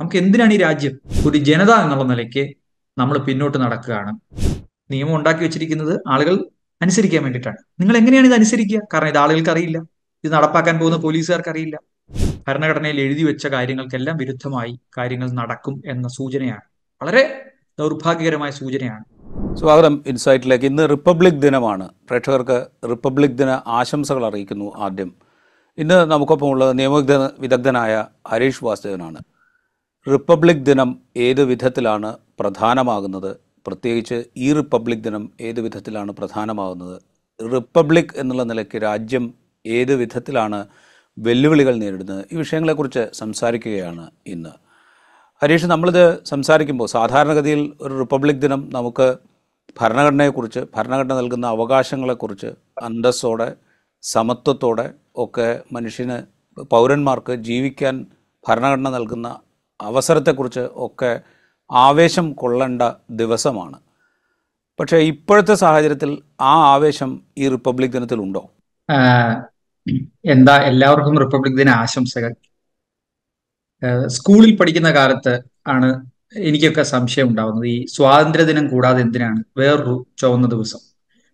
നമുക്ക് എന്തിനാണ് ഈ രാജ്യം? ഒരു ജനത എന്നുള്ള നിലയ്ക്ക് നമ്മൾ പിന്നോട്ട് നടക്കുകയാണ്. നിയമം ഉണ്ടാക്കി വെച്ചിരിക്കുന്നത് ആളുകൾ അനുസരിക്കാൻ വേണ്ടിയിട്ടാണ്. നിങ്ങൾ എങ്ങനെയാണ് ഇത് അനുസരിക്കുക? കാരണം ഇത് ആളുകൾക്ക് അറിയില്ല ഇത് നടപ്പാക്കാൻ പോകുന്ന പോലീസുകാർക്ക് അറിയില്ല ഭരണഘടനയിൽ എഴുതി വെച്ച കാര്യങ്ങൾക്കെല്ലാം വിരുദ്ധമായി കാര്യങ്ങൾ നടക്കും എന്ന സൂചനയാണ്. വളരെ ദൗർഭാഗ്യകരമായ സൂചനയാണ്. സ്വാഗതം ഇൻസൈറ്റിലേക്ക്. ഇന്ന് റിപ്പബ്ലിക് ദിനമാണ്. പ്രേക്ഷകർക്ക് റിപ്പബ്ലിക് ദിന ആശംസകൾ അറിയിക്കുന്നു ആദ്യം. ഇന്ന് നമുക്കൊപ്പം ഉള്ളത് നിയമവിദഗ്ധ വിദഗ്ധനായ ഹരീഷ് വാസുദേവനാണ്. റിപ്പബ്ലിക് ദിനം ഏത് വിധത്തിലാണ് പ്രധാനമാകുന്നത്? പ്രത്യേകിച്ച് ഈ റിപ്പബ്ലിക് ദിനം ഏത് വിധത്തിലാണ് പ്രധാനമാകുന്നത്? റിപ്പബ്ലിക് എന്നുള്ള നിലയ്ക്ക് രാജ്യം ഏത് വിധത്തിലാണ് വെല്ലുവിളികൾ നേരിടുന്നത്? ഈ വിഷയങ്ങളെക്കുറിച്ച് സംസാരിക്കുകയാണ് ഇന്ന്. ഹരീഷ് നമ്മളിത് സംസാരിക്കുമ്പോൾ സാധാരണഗതിയിൽ ഒരു റിപ്പബ്ലിക് ദിനം നമുക്ക് ഭരണഘടനയെക്കുറിച്ച് ഭരണഘടന നൽകുന്ന അവകാശങ്ങളെക്കുറിച്ച് അന്തസ്സോടെ സമത്വത്തോടെ ഒക്കെ മനുഷ്യന് പൗരന്മാർക്ക് ജീവിക്കാൻ ഭരണഘടന നൽകുന്ന അവസരത്തെക്കുറിച്ച് ഒക്കെ ആവേശം കൊള്ളേണ്ട ദിവസമാണ്. പക്ഷേ ഇപ്പോഴത്തെ സാഹചര്യത്തിൽ ആ ആവേശം ഈ റിപ്പബ്ലിക് ദിനത്തിൽ ഉണ്ടോ? എന്താ എല്ലാവർക്കും റിപ്പബ്ലിക് ദിന ആശംസകൾ. സ്കൂളിൽ പഠിക്കുന്ന കാലത്ത് ആണ് എനിക്കൊക്കെ സംശയം ഉണ്ടാവുന്നത്. ഈ സ്വാതന്ത്ര്യദിനം കൂടാതെ എന്തിനാണ്? വേറൊരു ചുവന്ന ദിവസം.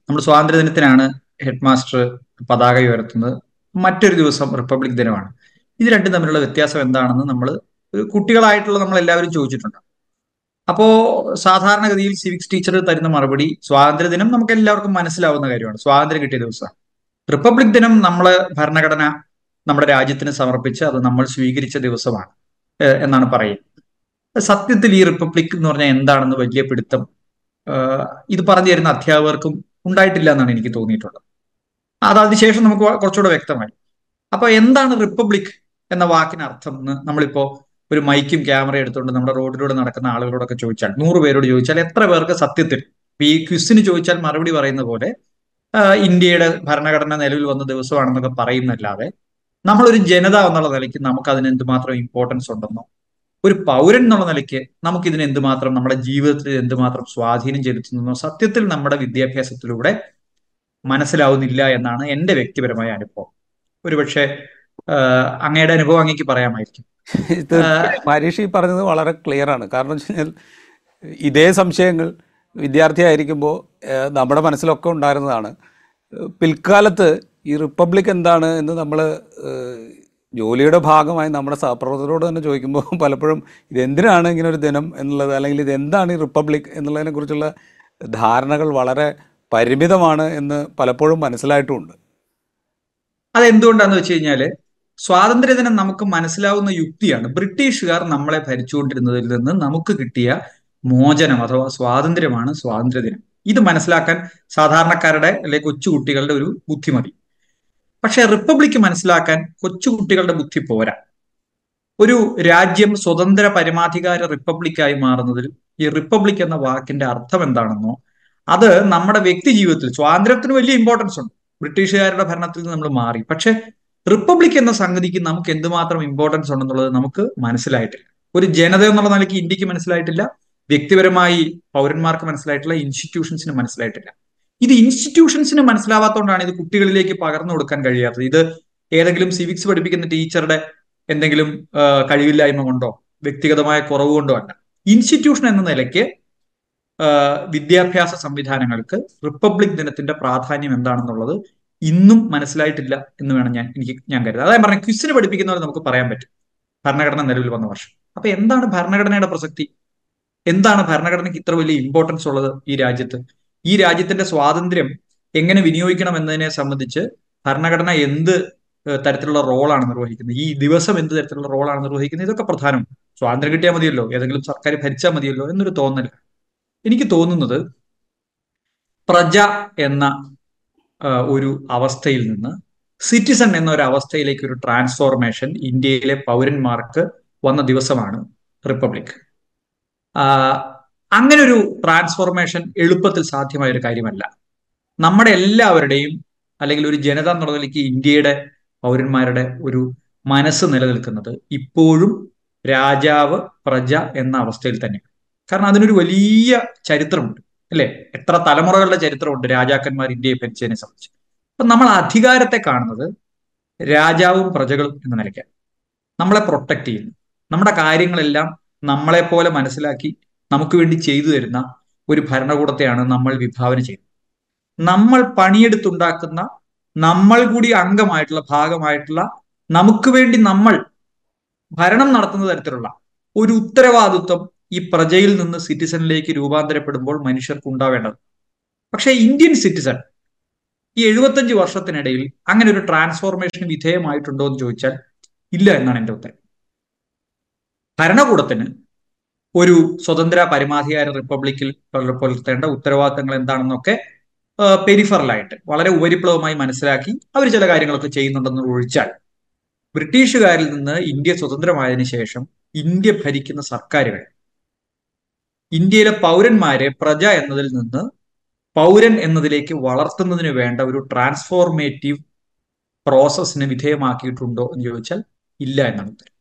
നമ്മൾ സ്വാതന്ത്ര്യദിനത്തിനാണ് ഹെഡ് മാസ്റ്റർ പതാക ഉയർത്തുന്നത്. മറ്റൊരു ദിവസം റിപ്പബ്ലിക് ദിനമാണ്. ഇത് രണ്ടും തമ്മിലുള്ള വ്യത്യാസം എന്താണെന്ന് നമ്മൾ കുട്ടികളായിട്ടുള്ള നമ്മൾ എല്ലാവരും ചോദിച്ചിട്ടുണ്ട്. അപ്പോ സാധാരണഗതിയിൽ സിവിക്സ് ടീച്ചർ തരുന്ന മറുപടി സ്വാതന്ത്ര്യദിനം നമുക്ക് എല്ലാവർക്കും മനസ്സിലാവുന്ന കാര്യമാണ്. സ്വാതന്ത്ര്യം കിട്ടിയ ദിവസം റിപ്പബ്ലിക് ദിനം നമ്മൾ ഭരണഘടന നമ്മുടെ രാജ്യത്തിന് സമർപ്പിച്ച് അത് നമ്മൾ സ്വീകരിച്ച ദിവസമാണ് എന്നാണ് പറയുന്നത്. സത്യത്തിൽ ഈ റിപ്പബ്ലിക് എന്ന് പറഞ്ഞാൽ എന്താണെന്ന് വലിയ പിടുത്തം ഇത് പറഞ്ഞു തരുന്ന അധ്യാപകർക്കും ഉണ്ടായിട്ടില്ല എന്നാണ് എനിക്ക് തോന്നിയിട്ടുള്ളത്. അത് അതിനുശേഷം നമുക്ക് കുറച്ചുകൂടെ വ്യക്തമായി. അപ്പൊ എന്താണ് റിപ്പബ്ലിക് എന്ന വാക്കിന് അർത്ഥം എന്ന് നമ്മളിപ്പോ ഒരു മൈക്കും ക്യാമറ എടുത്തുകൊണ്ട് നമ്മുടെ റോഡിലൂടെ നടക്കുന്ന ആളുകളോടൊക്കെ ചോദിച്ചാൽ നൂറ് പേരോട് ചോദിച്ചാൽ എത്ര പേർക്ക് സത്യത്തിൽ? ഈ ക്വിസിന് ചോദിച്ചാൽ മറുപടി പറയുന്ന പോലെ ഇന്ത്യയുടെ ഭരണഘടന നിലവിൽ വന്ന ദിവസമാണെന്നൊക്കെ പറയുന്നല്ലാതെ നമ്മളൊരു ജനത എന്നുള്ള നിലയ്ക്ക് നമുക്ക് അതിന് എന്തുമാത്രം ഇമ്പോർട്ടൻസ് ഉണ്ടെന്നോ ഒരു പൗരൻ എന്നുള്ള നിലയ്ക്ക് നമുക്ക് ഇതിന് എന്തുമാത്രം നമ്മുടെ ജീവിതത്തിൽ എന്തുമാത്രം സ്വാധീനം ചെലുത്തുന്നോ സത്യത്തിൽ നമ്മുടെ വിദ്യാഭ്യാസത്തിലൂടെ മനസ്സിലാവുന്നില്ല എന്നാണ് എന്റെ വ്യക്തിപരമായ അനുഭവം. ഒരുപക്ഷെ അങ്ങയുടെ അനുഭവം അങ്ങേക്ക് പറയാമായിരിക്കും. ഹരീഷ് ഈ പറഞ്ഞത് വളരെ ക്ലിയർ ആണ്. കാരണം വെച്ച് കഴിഞ്ഞാൽ ഇതേ സംശയങ്ങൾ വിദ്യാർത്ഥിയായിരിക്കുമ്പോൾ നമ്മുടെ മനസ്സിലൊക്കെ ഉണ്ടായിരുന്നതാണ്. പിൽക്കാലത്ത് ഈ റിപ്പബ്ലിക് എന്താണ് എന്ന് നമ്മൾ ജോലിയുടെ ഭാഗമായി നമ്മുടെ സഹപ്രവർത്തകരോട് തന്നെ ചോദിക്കുമ്പോൾ പലപ്പോഴും ഇതെന്തിനാണ് ഇങ്ങനെ ഒരു ദിനം എന്നുള്ളത് അല്ലെങ്കിൽ ഇതെന്താണ് ഈ റിപ്പബ്ലിക് എന്നുള്ളതിനെക്കുറിച്ചുള്ള ധാരണകൾ വളരെ പരിമിതമാണ് എന്ന് പലപ്പോഴും മനസ്സിലായിട്ടുമുണ്ട് അതെന്തുകൊണ്ടാന്ന് വെച്ച് കഴിഞ്ഞാൽ സ്വാതന്ത്ര്യദിനം നമുക്ക് മനസ്സിലാവുന്ന യുക്തിയാണ്. ബ്രിട്ടീഷുകാർ നമ്മളെ ഭരിച്ചുകൊണ്ടിരുന്നതിൽ നിന്ന് നമുക്ക് കിട്ടിയ മോചനം അഥവാ സ്വാതന്ത്ര്യമാണ് സ്വാതന്ത്ര്യദിനം. ഇത് മനസ്സിലാക്കാൻ സാധാരണക്കാരുടെ അല്ലെങ്കിൽ കൊച്ചുകുട്ടികളുടെ ഒരു ബുദ്ധി മതി പക്ഷെ റിപ്പബ്ലിക് മനസ്സിലാക്കാൻ കൊച്ചുകുട്ടികളുടെ ബുദ്ധി പോരാ. ഒരു രാജ്യം സ്വതന്ത്ര പരമാധികാര റിപ്പബ്ലിക്കായി മാറുന്നതിൽ ഈ റിപ്പബ്ലിക് എന്ന വാക്കിന്റെ അർത്ഥം എന്താണെന്നോ അത് നമ്മുടെ വ്യക്തി ജീവിതത്തിൽ സ്വാതന്ത്ര്യത്തിന് വലിയ ഇമ്പോർട്ടൻസ് ഉണ്ട്. ബ്രിട്ടീഷുകാരുടെ ഭരണത്തിൽ നമ്മൾ മാറി. പക്ഷെ റിപ്പബ്ലിക് എന്ന സംഗതിക്ക് നമുക്ക് എന്തുമാത്രം ഇമ്പോർട്ടൻസ് ഉണ്ടെന്നുള്ളത് നമുക്ക് മനസ്സിലായിട്ടില്ല. ഒരു ജനത എന്നുള്ള നിലയ്ക്ക് ഇന്ത്യയ്ക്ക് മനസ്സിലായിട്ടില്ല വ്യക്തിപരമായി പൗരന്മാർക്ക് മനസ്സിലായിട്ടില്ല ഇൻസ്റ്റിറ്റ്യൂഷൻസിന് മനസ്സിലായിട്ടില്ല. ഇത് ഇൻസ്റ്റിറ്റ്യൂഷൻസിന് മനസ്സിലാവാത്തതുകൊണ്ടാണ് ഇത് കുട്ടികളിലേക്ക് പകർന്നു കൊടുക്കാൻ കഴിയാത്തത്. ഇത് ഏതെങ്കിലും സിവിക്സ് പഠിപ്പിക്കുന്ന ടീച്ചറുടെ എന്തെങ്കിലും കഴിവില്ലായ്മ കൊണ്ടോ വ്യക്തിഗതമായ കുറവ് കൊണ്ടോ അല്ല. ഇൻസ്റ്റിറ്റ്യൂഷൻ എന്ന നിലയ്ക്ക് വിദ്യാഭ്യാസ സംവിധാനങ്ങൾക്ക് റിപ്പബ്ലിക് ദിനത്തിന്റെ പ്രാധാന്യം എന്താണെന്നുള്ളത് ഇന്നും മനസ്സിലായിട്ടില്ല എന്ന് വേണം ഞാൻ എനിക്ക് ഞാൻ കരുതുന്നത് അതായത് പറഞ്ഞ ക്വിസിന് പഠിപ്പിക്കുന്നവരെ നമുക്ക് പറയാൻ പറ്റും. ഭരണഘടന നിലവിൽ വന്ന വർഷം. അപ്പൊ എന്താണ് ഭരണഘടനയുടെ പ്രസക്തി? എന്താണ് ഭരണഘടനയ്ക്ക് ഇത്ര വലിയ ഇമ്പോർട്ടൻസ് ഉള്ളത് ഈ രാജ്യത്ത്? ഈ രാജ്യത്തിന്റെ സ്വാതന്ത്ര്യം എങ്ങനെ വിനിയോഗിക്കണം എന്നതിനെ സംബന്ധിച്ച് ഭരണഘടന എന്ത് തരത്തിലുള്ള റോളാണ് നിർവഹിക്കുന്നത്? ഈ ദിവസം എന്ത് തരത്തിലുള്ള റോളാണ് നിർവഹിക്കുന്നത്? ഇതൊക്കെ പ്രധാനം. സ്വാതന്ത്ര്യം കിട്ടിയാൽ മതിയല്ലോ. ഏതെങ്കിലും സർക്കാർ ഭരിച്ചാൽ മതിയല്ലോ എന്നൊരു തോന്നൽ. എനിക്ക് തോന്നുന്നത് പ്രജ എന്ന ഒരു അവസ്ഥയിൽ നിന്ന് സിറ്റിസൺ എന്ന ഒരു അവസ്ഥയിലേക്ക് ഒരു ട്രാൻസ്ഫോർമേഷൻ ഇന്ത്യയിലെ പൗരന്മാർക്ക് വന്ന ദിവസമാണ് റിപ്പബ്ലിക് അങ്ങനെ ഒരു ട്രാൻസ്ഫോർമേഷൻ എളുപ്പത്തിൽ സാധ്യമായ ഒരു കാര്യമല്ല. നമ്മുടെ എല്ലാവരുടെയും അല്ലെങ്കിൽ ഒരു ജനത എന്നുള്ളതിലേക്ക് ഇന്ത്യയുടെ പൗരന്മാരുടെ ഒരു മനസ്സ് നിലനിൽക്കുന്നത് ഇപ്പോഴും രാജാവ് പ്രജ എന്ന അവസ്ഥയിൽ തന്നെയാണ്. കാരണം അതിനൊരു വലിയ ചരിത്രമുണ്ട്. അല്ലെ? എത്ര തലമുറകളുടെ ചരിത്രമുണ്ട് രാജാക്കന്മാർ ഇന്ത്യയെ ഭരിച്ചതിനെ സംബന്ധിച്ച്. അപ്പൊ നമ്മൾ അധികാരത്തെ കാണുന്നത് രാജാവും പ്രജകളും എന്ന നിലയ്ക്കാണ്. നമ്മളെ പ്രൊട്ടക്ട് ചെയ്യുന്നു. നമ്മുടെ കാര്യങ്ങളെല്ലാം നമ്മളെ പോലെ മനസ്സിലാക്കി നമുക്ക് വേണ്ടി ചെയ്തു തരുന്ന ഒരു ഭരണകൂടത്തെയാണ് നമ്മൾ വിഭാവന ചെയ്യുന്നത്. നമ്മൾ പണിയെടുത്തുണ്ടാക്കുന്ന നമ്മൾ കൂടി അംഗമായിട്ടുള്ള ഭാഗമായിട്ടുള്ള നമുക്ക് വേണ്ടി നമ്മൾ ഭരണം നടത്തുന്ന തരത്തിലുള്ള ഒരു ഉത്തരവാദിത്വം ഈ പ്രജയിൽ നിന്ന് സിറ്റിസണിലേക്ക് രൂപാന്തരപ്പെടുമ്പോൾ മനുഷ്യർക്ക് ഉണ്ടാവേണ്ടത് പക്ഷേ ഇന്ത്യൻ സിറ്റിസൺ ഈ എഴുപത്തഞ്ച് വർഷത്തിനിടയിൽ അങ്ങനെ ഒരു ട്രാൻസ്ഫോർമേഷൻ വിധേയമായിട്ടുണ്ടോ എന്ന് ചോദിച്ചാൽ ഇല്ല എന്നാണ് എന്റെ ഉത്തരം. ഭരണകൂടത്തിന് ഒരു സ്വതന്ത്ര പരമാധികാര റിപ്പബ്ലിക്കിൽ പുലർത്തേണ്ട ഉത്തരവാദിത്തങ്ങൾ എന്താണെന്നൊക്കെ പെരിഫറലായിട്ട് വളരെ ഉപരിപ്ലവമായി മനസ്സിലാക്കി അവർ ചില കാര്യങ്ങളൊക്കെ ചെയ്യുന്നുണ്ടെന്ന് ഒഴിച്ചാൽ ബ്രിട്ടീഷുകാരിൽ നിന്ന് ഇന്ത്യ സ്വതന്ത്രമായതിനു ശേഷം ഇന്ത്യ ഭരിക്കുന്ന സർക്കാരുകൾ ഇന്ത്യയിലെ പൗരന്മാരെ പ്രജ എന്നതിൽ നിന്ന് പൗരൻ എന്നതിലേക്ക് വളർത്തുന്നതിന് വേണ്ട ഒരു ട്രാൻസ്ഫോർമേറ്റീവ് പ്രോസസ്സിന് വിധേയമാക്കിയിട്ടുണ്ടോ എന്ന് ചോദിച്ചാൽ ഇല്ല എന്നാണ് ഉത്തരം.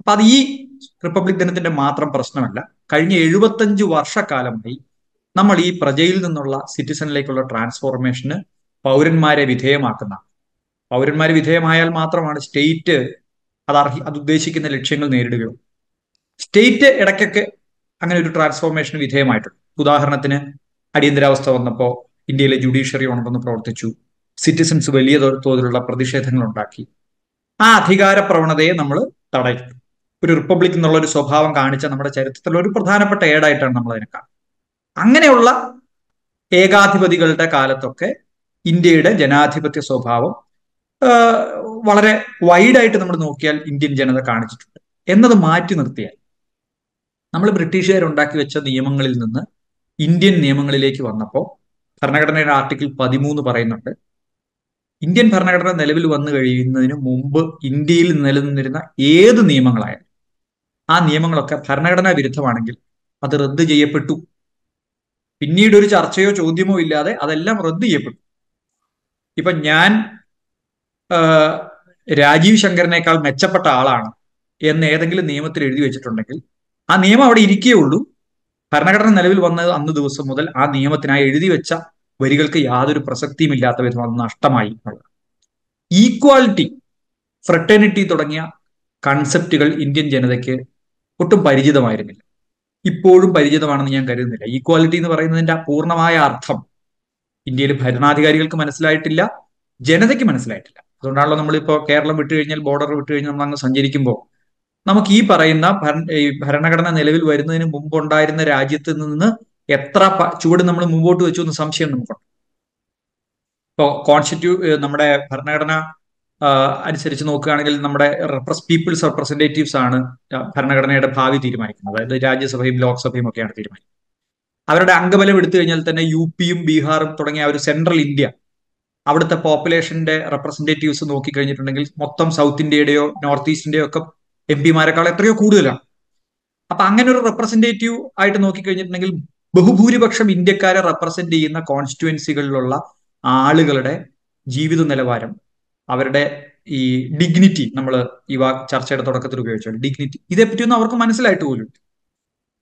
അപ്പൊ അത് ഈ റിപ്പബ്ലിക് ദിനത്തിന്റെ മാത്രം പ്രശ്നമല്ല. കഴിഞ്ഞ എഴുപത്തഞ്ച് വർഷക്കാലമായി നമ്മൾ ഈ പ്രജയിൽ നിന്നുള്ള സിറ്റിസണിലേക്കുള്ള ട്രാൻസ്ഫോർമേഷന് പൗരന്മാരെ വിധേയമാക്കുന്ന പൗരന്മാർ വിധേയമായാൽ മാത്രമാണ് സ്റ്റേറ്റ് അത് അർഹി അത് ഉദ്ദേശിക്കുന്ന ലക്ഷ്യങ്ങൾ നേരിടുകയുള്ളൂ. സ്റ്റേറ്റ് ഇടയ്ക്കൊക്കെ അങ്ങനെ ഒരു ട്രാൻസ്ഫോർമേഷന് വിധേയമായിട്ടുണ്ട്. ഉദാഹരണത്തിന് അടിയന്തരാവസ്ഥ വന്നപ്പോൾ ഇന്ത്യയിലെ ജുഡീഷ്യറി ഉണർന്ന് പ്രവർത്തിച്ചു. സിറ്റിസൺസ് വലിയ തോതിലുള്ള പ്രതിഷേധങ്ങൾ ഉണ്ടാക്കി ആ അധികാര പ്രവണതയെ നമ്മൾ തടയിട്ടു ഒരു റിപ്പബ്ലിക് എന്നുള്ള ഒരു സ്വഭാവം കാണിച്ച നമ്മുടെ ചരിത്രത്തിലെ ഒരു പ്രധാനപ്പെട്ട ഏടായിട്ടാണ് നമ്മൾ അതിനെ കാണുന്നത്. അങ്ങനെയുള്ള ഏകാധിപതികളുടെ കാലത്തൊക്കെ ഇന്ത്യയുടെ ജനാധിപത്യ സ്വഭാവം വളരെ വൈഡായിട്ട് നമ്മൾ നോക്കിയാൽ ഇന്ത്യൻ ജനത കാണിച്ചിട്ടുണ്ട്. എന്നത് മാറ്റി നിർത്തിയാൽ നമ്മൾ ബ്രിട്ടീഷുകാർ ഉണ്ടാക്കി വെച്ച നിയമങ്ങളിൽ നിന്ന് ഇന്ത്യൻ നിയമങ്ങളിലേക്ക് വന്നപ്പോൾ ഭരണഘടനയുടെ ആർട്ടിക്കിൾ പതിമൂന്ന് പറയുന്നുണ്ട്. ഇന്ത്യൻ ഭരണഘടന നിലവിൽ വന്നു കഴിയുന്നതിന് മുമ്പ് ഇന്ത്യയിൽ നിലനിന്നിരുന്ന ഏത് നിയമങ്ങളായാലും ആ നിയമങ്ങളൊക്കെ ഭരണഘടനാ വിരുദ്ധമാണെങ്കിൽ അത് റദ്ദ് ചെയ്യപ്പെട്ടു. പിന്നീട് ഒരു ചർച്ചയോ ചോദ്യമോ ഇല്ലാതെ അതെല്ലാം റദ്ദ് ചെയ്യപ്പെട്ടു. ഇപ്പൊ ഞാൻ രാജീവ് ശങ്കറിനേക്കാൾ മെച്ചപ്പെട്ട ആളാണ് എന്ന് ഏതെങ്കിലും നിയമത്തിൽ എഴുതി വെച്ചിട്ടുണ്ടെങ്കിൽ ആ നിയമം അവിടെ ഇരിക്കേ ഉള്ളൂ. ഭരണഘടന നിലവിൽ വന്നത് അന്ന് ദിവസം മുതൽ ആ നിയമത്തിനായി എഴുതി വെച്ച വരികൾക്ക് യാതൊരു പ്രസക്തിയും ഇല്ലാത്ത വിധം അത് നഷ്ടമായി. ഈക്വാലിറ്റി ഫ്രട്ടേണിറ്റി തുടങ്ങിയ കൺസെപ്റ്റുകൾ ഇന്ത്യൻ ജനതയ്ക്ക് ഒട്ടും പരിചിതമായിരുന്നില്ല. ഇപ്പോഴും പരിചിതമാണെന്ന് ഞാൻ കരുതുന്നില്ല. ഈക്വാലിറ്റി എന്ന് പറയുന്നതിന്റെ പൂർണമായ അർത്ഥം ഇന്ത്യയിൽ ഭരണാധികാരികൾക്ക് മനസ്സിലായിട്ടില്ല ജനതയ്ക്ക് മനസ്സിലായിട്ടില്ല. അതുകൊണ്ടാണല്ലോ നമ്മളിപ്പോ കേരളം വിട്ടു കഴിഞ്ഞാൽ ബോർഡർ വിട്ടു കഴിഞ്ഞാൽ നമ്മൾ അങ്ങ് സഞ്ചരിക്കുമ്പോൾ നമുക്ക് ഈ പറയുന്ന ഭരണഘടന നിലവിൽ വരുന്നതിന് മുമ്പുണ്ടായിരുന്ന രാജ്യത്ത് നിന്ന് എത്ര ചുവട് നമ്മൾ മുമ്പോട്ട് വെച്ചു എന്ന് സംശയം നമുക്കുണ്ട്. ഇപ്പോൾ കോൺസ്റ്റിറ്റ്യൂ നമ്മുടെ ഭരണഘടന അനുസരിച്ച് നോക്കുകയാണെങ്കിൽ നമ്മുടെ റെപ്രസ് പീപ്പിൾസ് റെപ്രസെന്റേറ്റീവ്സ് ആണ് ഭരണഘടനയുടെ ഭാവി തീരുമാനിക്കുന്നത്. അതായത് രാജ്യസഭയും ലോക്സഭയും ഒക്കെയാണ് തീരുമാനിക്കുന്നത്. അവരുടെ അംഗബലം എടുത്തു കഴിഞ്ഞാൽ തന്നെ യു പിയും ബീഹാറും തുടങ്ങിയ ഒരു സെൻട്രൽ ഇന്ത്യ അവിടുത്തെ പോപ്പുലേഷന്റെ റെപ്രസെന്റേറ്റീവ്സ് നോക്കിക്കഴിഞ്ഞിട്ടുണ്ടെങ്കിൽ മൊത്തം സൗത്ത് ഇന്ത്യയുടെയോ നോർത്ത് ഈസ്റ്റിന്റെയോ ഒക്കെ എം പിമാരെക്കാൾ എത്രയോ കൂടുതലാണ്. അപ്പൊ അങ്ങനെ ഒരു റെപ്രസെന്റേറ്റീവ് ആയിട്ട് നോക്കിക്കഴിഞ്ഞിട്ടുണ്ടെങ്കിൽ ബഹുഭൂരിപക്ഷം ഇന്ത്യക്കാരെ റെപ്രസെന്റ് ചെയ്യുന്ന കോൺസ്റ്റിറ്റുവൻസികളിലുള്ള ആളുകളുടെ ജീവിത നിലവാരം അവരുടെ ഈ ഡിഗ്നിറ്റി നമ്മൾ ഈ ചർച്ചയുടെ തുടക്കത്തിൽ ഉപയോഗിച്ചു ഡിഗ്നിറ്റി ഇതേപ്പറ്റിയൊന്നും അവർക്ക് മനസ്സിലായിട്ട് പോലും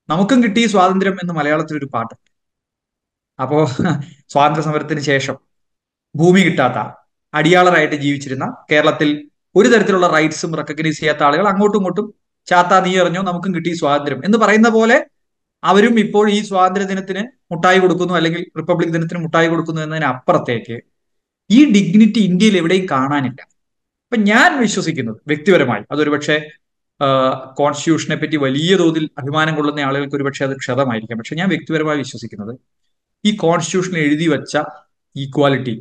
നമുക്കും കിട്ടി സ്വാതന്ത്ര്യം എന്ന് മലയാളത്തിൽ ഒരു പാട്ടുണ്ട് അപ്പോ സ്വാതന്ത്ര്യ സമരത്തിന് ശേഷം ഭൂമി കിട്ടാത്ത അടിയാളരായിട്ട് ജീവിച്ചിരുന്ന കേരളത്തിൽ ഒരു തരത്തിലുള്ള റൈറ്റ്സും റെക്കഗ്നൈസ് ചെയ്യാത്ത ആളുകൾ അങ്ങോട്ടും ഇങ്ങോട്ടും ചാത്ത നീ എറിഞ്ഞോ നമുക്കും കിട്ടി സ്വാതന്ത്ര്യം. എന്ന് പറയുന്ന പോലെ അവരും ഇപ്പോൾ ഈ സ്വാതന്ത്ര്യ ദിനത്തിന് മുട്ടായി കൊടുക്കുന്നു അല്ലെങ്കിൽ റിപ്പബ്ലിക് ദിനത്തിന് മുട്ടായി കൊടുക്കുന്നു എന്നതിന് അപ്പുറത്തേക്ക് ഈ ഡിഗ്നിറ്റി ഇന്ത്യയിൽ എവിടെയും കാണാനില്ല. അപ്പൊ ഞാൻ വിശ്വസിക്കുന്നത് വ്യക്തിപരമായി അതൊരു പക്ഷേ കോൺസ്റ്റിറ്റ്യൂഷനെ പറ്റി വലിയ തോതിൽ അഭിമാനം കൊള്ളുന്ന ആളുകൾക്ക് ഒരുപക്ഷെ അത് ക്ഷതമായിരിക്കാം. പക്ഷെ ഞാൻ വ്യക്തിപരമായി വിശ്വസിക്കുന്നത് ഈ കോൺസ്റ്റിറ്റ്യൂഷൻ എഴുതി വെച്ച ഈക്വാലിറ്റി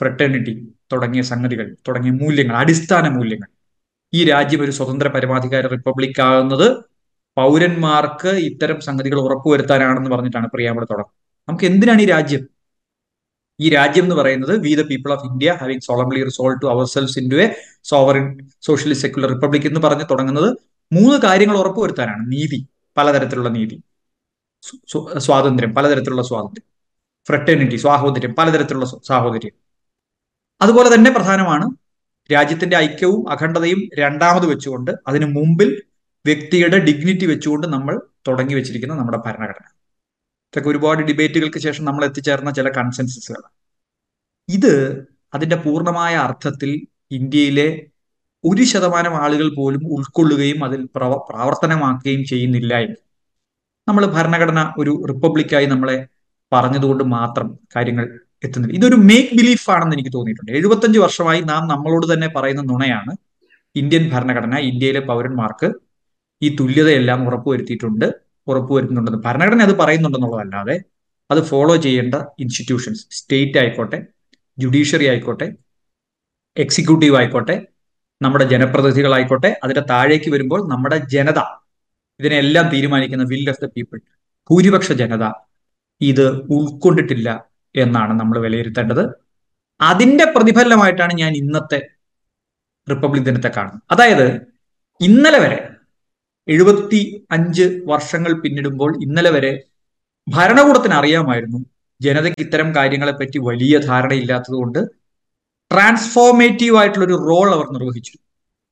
ഫ്രട്ടേണിറ്റി തുടങ്ങിയ സംഗതികൾ തുടങ്ങിയ മൂല്യങ്ങൾ അടിസ്ഥാന മൂല്യങ്ങൾ. ഈ രാജ്യം ഒരു സ്വതന്ത്ര പരമാധികാര റിപ്പബ്ലിക് ആകുന്നത് പൗരന്മാർക്ക് ഇത്തരം സംഗതികൾ ഉറപ്പുവരുത്താനാണെന്ന് പറഞ്ഞിട്ടാണ് പ്രിയാമ്പള തുടക്കം. നമുക്ക് എന്തിനാണ് ഈ രാജ്യം? ഈ രാജ്യം എന്ന് പറയുന്നത് we the people of India having solemnly resolve to our selves into a sovereign socialist secular republic എന്ന് പറഞ്ഞ് തുടങ്ങുന്നത് മൂന്ന് കാര്യങ്ങൾ ഉറപ്പുവരുത്താനാണ്. നീതി പലതരത്തിലുള്ള നീതി. സ്വാതന്ത്ര്യം പലതരത്തിലുള്ള സ്വാതന്ത്ര്യം. ഫ്രട്ടേണിറ്റി സ്വാഹോദര്യം പലതരത്തിലുള്ള സാഹോദര്യം. അതുപോലെ തന്നെ പ്രധാനമാണ് രാജ്യത്തിന്റെ ഐക്യവും അഖണ്ഡതയും രണ്ടാമത് വെച്ചുകൊണ്ട് അതിനു മുമ്പിൽ വ്യക്തിയുടെ ഡിഗ്നിറ്റി വെച്ചുകൊണ്ട് നമ്മൾ തുടങ്ങി വെച്ചിരിക്കുന്ന നമ്മുടെ ഭരണഘടന. ഇതൊക്കെ ഒരുപാട് ഡിബേറ്റുകൾക്ക് ശേഷം നമ്മൾ എത്തിച്ചേർന്ന ചില കൺസെൻസസുകൾ ഇത് അതിന്റെ പൂർണമായ അർത്ഥത്തിൽ ഇന്ത്യയിലെ ഒരു ശതമാനം ആളുകൾ പോലും ഉൾക്കൊള്ളുകയും അതിൽ പ്രവ പ്രാവർത്തനമാക്കുകയും ചെയ്യുന്നില്ല എന്ന്. നമ്മൾ ഭരണഘടന ഒരു റിപ്പബ്ലിക്കായി നമ്മളെ പറഞ്ഞതുകൊണ്ട് മാത്രം കാര്യങ്ങൾ എത്തുന്നില്ല. ഇതൊരു മേക്ക് ബിലീഫ് ആണെന്ന് എനിക്ക് തോന്നിയിട്ടുണ്ട്. എഴുപത്തഞ്ച് വർഷമായി നാം നമ്മളോട് തന്നെ പറയുന്ന നുണയാണ് ഇന്ത്യൻ ഭരണഘടന ഇന്ത്യയിലെ പൗരന്മാർക്ക് ഈ തുല്യതയെല്ലാം ഉറപ്പുവരുത്തിയിട്ടുണ്ട് ഉറപ്പുവരുത്തുന്നുണ്ടെന്ന്. ഭരണഘടന അത് പറയുന്നുണ്ടെന്നുള്ളതല്ലാതെ അത് ഫോളോ ചെയ്യേണ്ട ഇൻസ്റ്റിറ്റ്യൂഷൻസ് സ്റ്റേറ്റ് ആയിക്കോട്ടെ ജുഡീഷ്യറി ആയിക്കോട്ടെ എക്സിക്യൂട്ടീവ് ആയിക്കോട്ടെ നമ്മുടെ ജനപ്രതിനിധികളായിക്കോട്ടെ അതിന്റെ താഴേക്ക് വരുമ്പോൾ നമ്മുടെ ജനത ഇതിനെല്ലാം തീരുമാനിക്കുന്ന വിൽ ഓഫ് ദ പീപ്പിൾ ഭൂരിപക്ഷ ജനത ഇത് ഉൾക്കൊണ്ടിട്ടില്ല. എന്നാണ് നമ്മൾ വിലയിരുത്തേണ്ടത്. അതിന്റെ പ്രതിഫലമായിട്ടാണ് ഞാൻ ഇന്നത്തെ റിപ്പബ്ലിക് ദിനത്തെ കാണുന്നത്. അതായത് ഇന്നലെ വരെ എഴുപത്തി അഞ്ച് വർഷങ്ങൾ പിന്നിടുമ്പോൾ ഇന്നലെ വരെ ഭരണകൂടത്തിന് അറിയാമായിരുന്നു ജനതയ്ക്ക് ഇത്തരം കാര്യങ്ങളെപ്പറ്റി വലിയ ധാരണയില്ലാത്തത് കൊണ്ട് ട്രാൻസ്ഫോർമേറ്റീവ് ആയിട്ടുള്ള ഒരു റോൾ അവർ നിർവഹിച്ചു.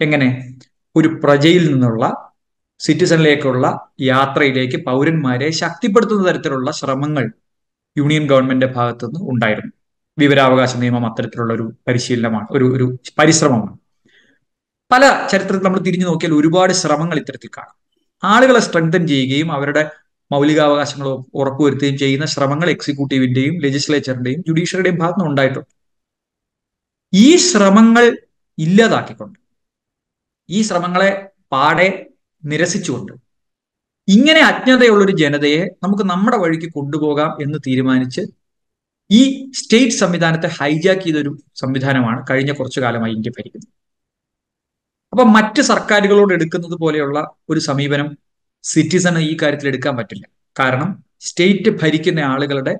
എങ്ങനെ? ഒരു പ്രജയിൽ നിന്നുള്ള സിറ്റിസണിലേക്കുള്ള യാത്രയിലേക്ക് പൗരന്മാരെ ശക്തിപ്പെടുത്തുന്ന തരത്തിലുള്ള ശ്രമങ്ങൾ യൂണിയൻ ഗവൺമെന്റിന്റെ ഭാഗത്തു നിന്ന് ഉണ്ടായിരുന്നു. വിവരാവകാശ നിയമം അത്തരത്തിലുള്ള ഒരു പരിശീലനമാണ് ഒരു ഒരു പരിശ്രമമാണ്. പല ചരിത്രത്തിൽ നമ്മൾ തിരിഞ്ഞു നോക്കിയാൽ ഒരുപാട് ശ്രമങ്ങൾ ഇത്തരത്തിൽ കാണാം. ആളുകളെ സ്ട്രെങ്തൻ ചെയ്യുകയും അവരുടെ മൗലികാവകാശങ്ങൾ ഉറപ്പുവരുത്തുകയും ചെയ്യുന്ന ശ്രമങ്ങൾ എക്സിക്യൂട്ടീവിന്റെയും ലെജിസ്ലേച്ചറിന്റെയും ജുഡീഷ്യറിയുടെയും ഭാഗത്ത് നിന്ന് ഉണ്ടായിട്ടുണ്ട്. ഈ ശ്രമങ്ങൾ ഇല്ലാതാക്കിക്കൊണ്ട് ഈ ശ്രമങ്ങളെ പാടെ നിരസിച്ചുകൊണ്ട് ഇങ്ങനെ അജ്ഞതയുള്ളൊരു ജനതയെ നമുക്ക് നമ്മുടെ വഴിക്ക് കൊണ്ടുപോകാം എന്ന് തീരുമാനിച്ച് ഈ സ്റ്റേറ്റ് സംവിധാനത്തെ ഹൈജാക്ക് ചെയ്തൊരു സംവിധാനമാണ് കഴിഞ്ഞ കുറച്ചു കാലമായി ഇന്ത്യ ഭരിക്കുന്നത്. അപ്പൊ മറ്റ് സർക്കാരുകളോട് എടുക്കുന്നത് പോലെയുള്ള ഒരു സമീപനം സിറ്റിസണ് ഈ കാര്യത്തിൽ എടുക്കാൻ പറ്റില്ല. കാരണം സ്റ്റേറ്റ് ഭരിക്കുന്ന ആളുകളുടെ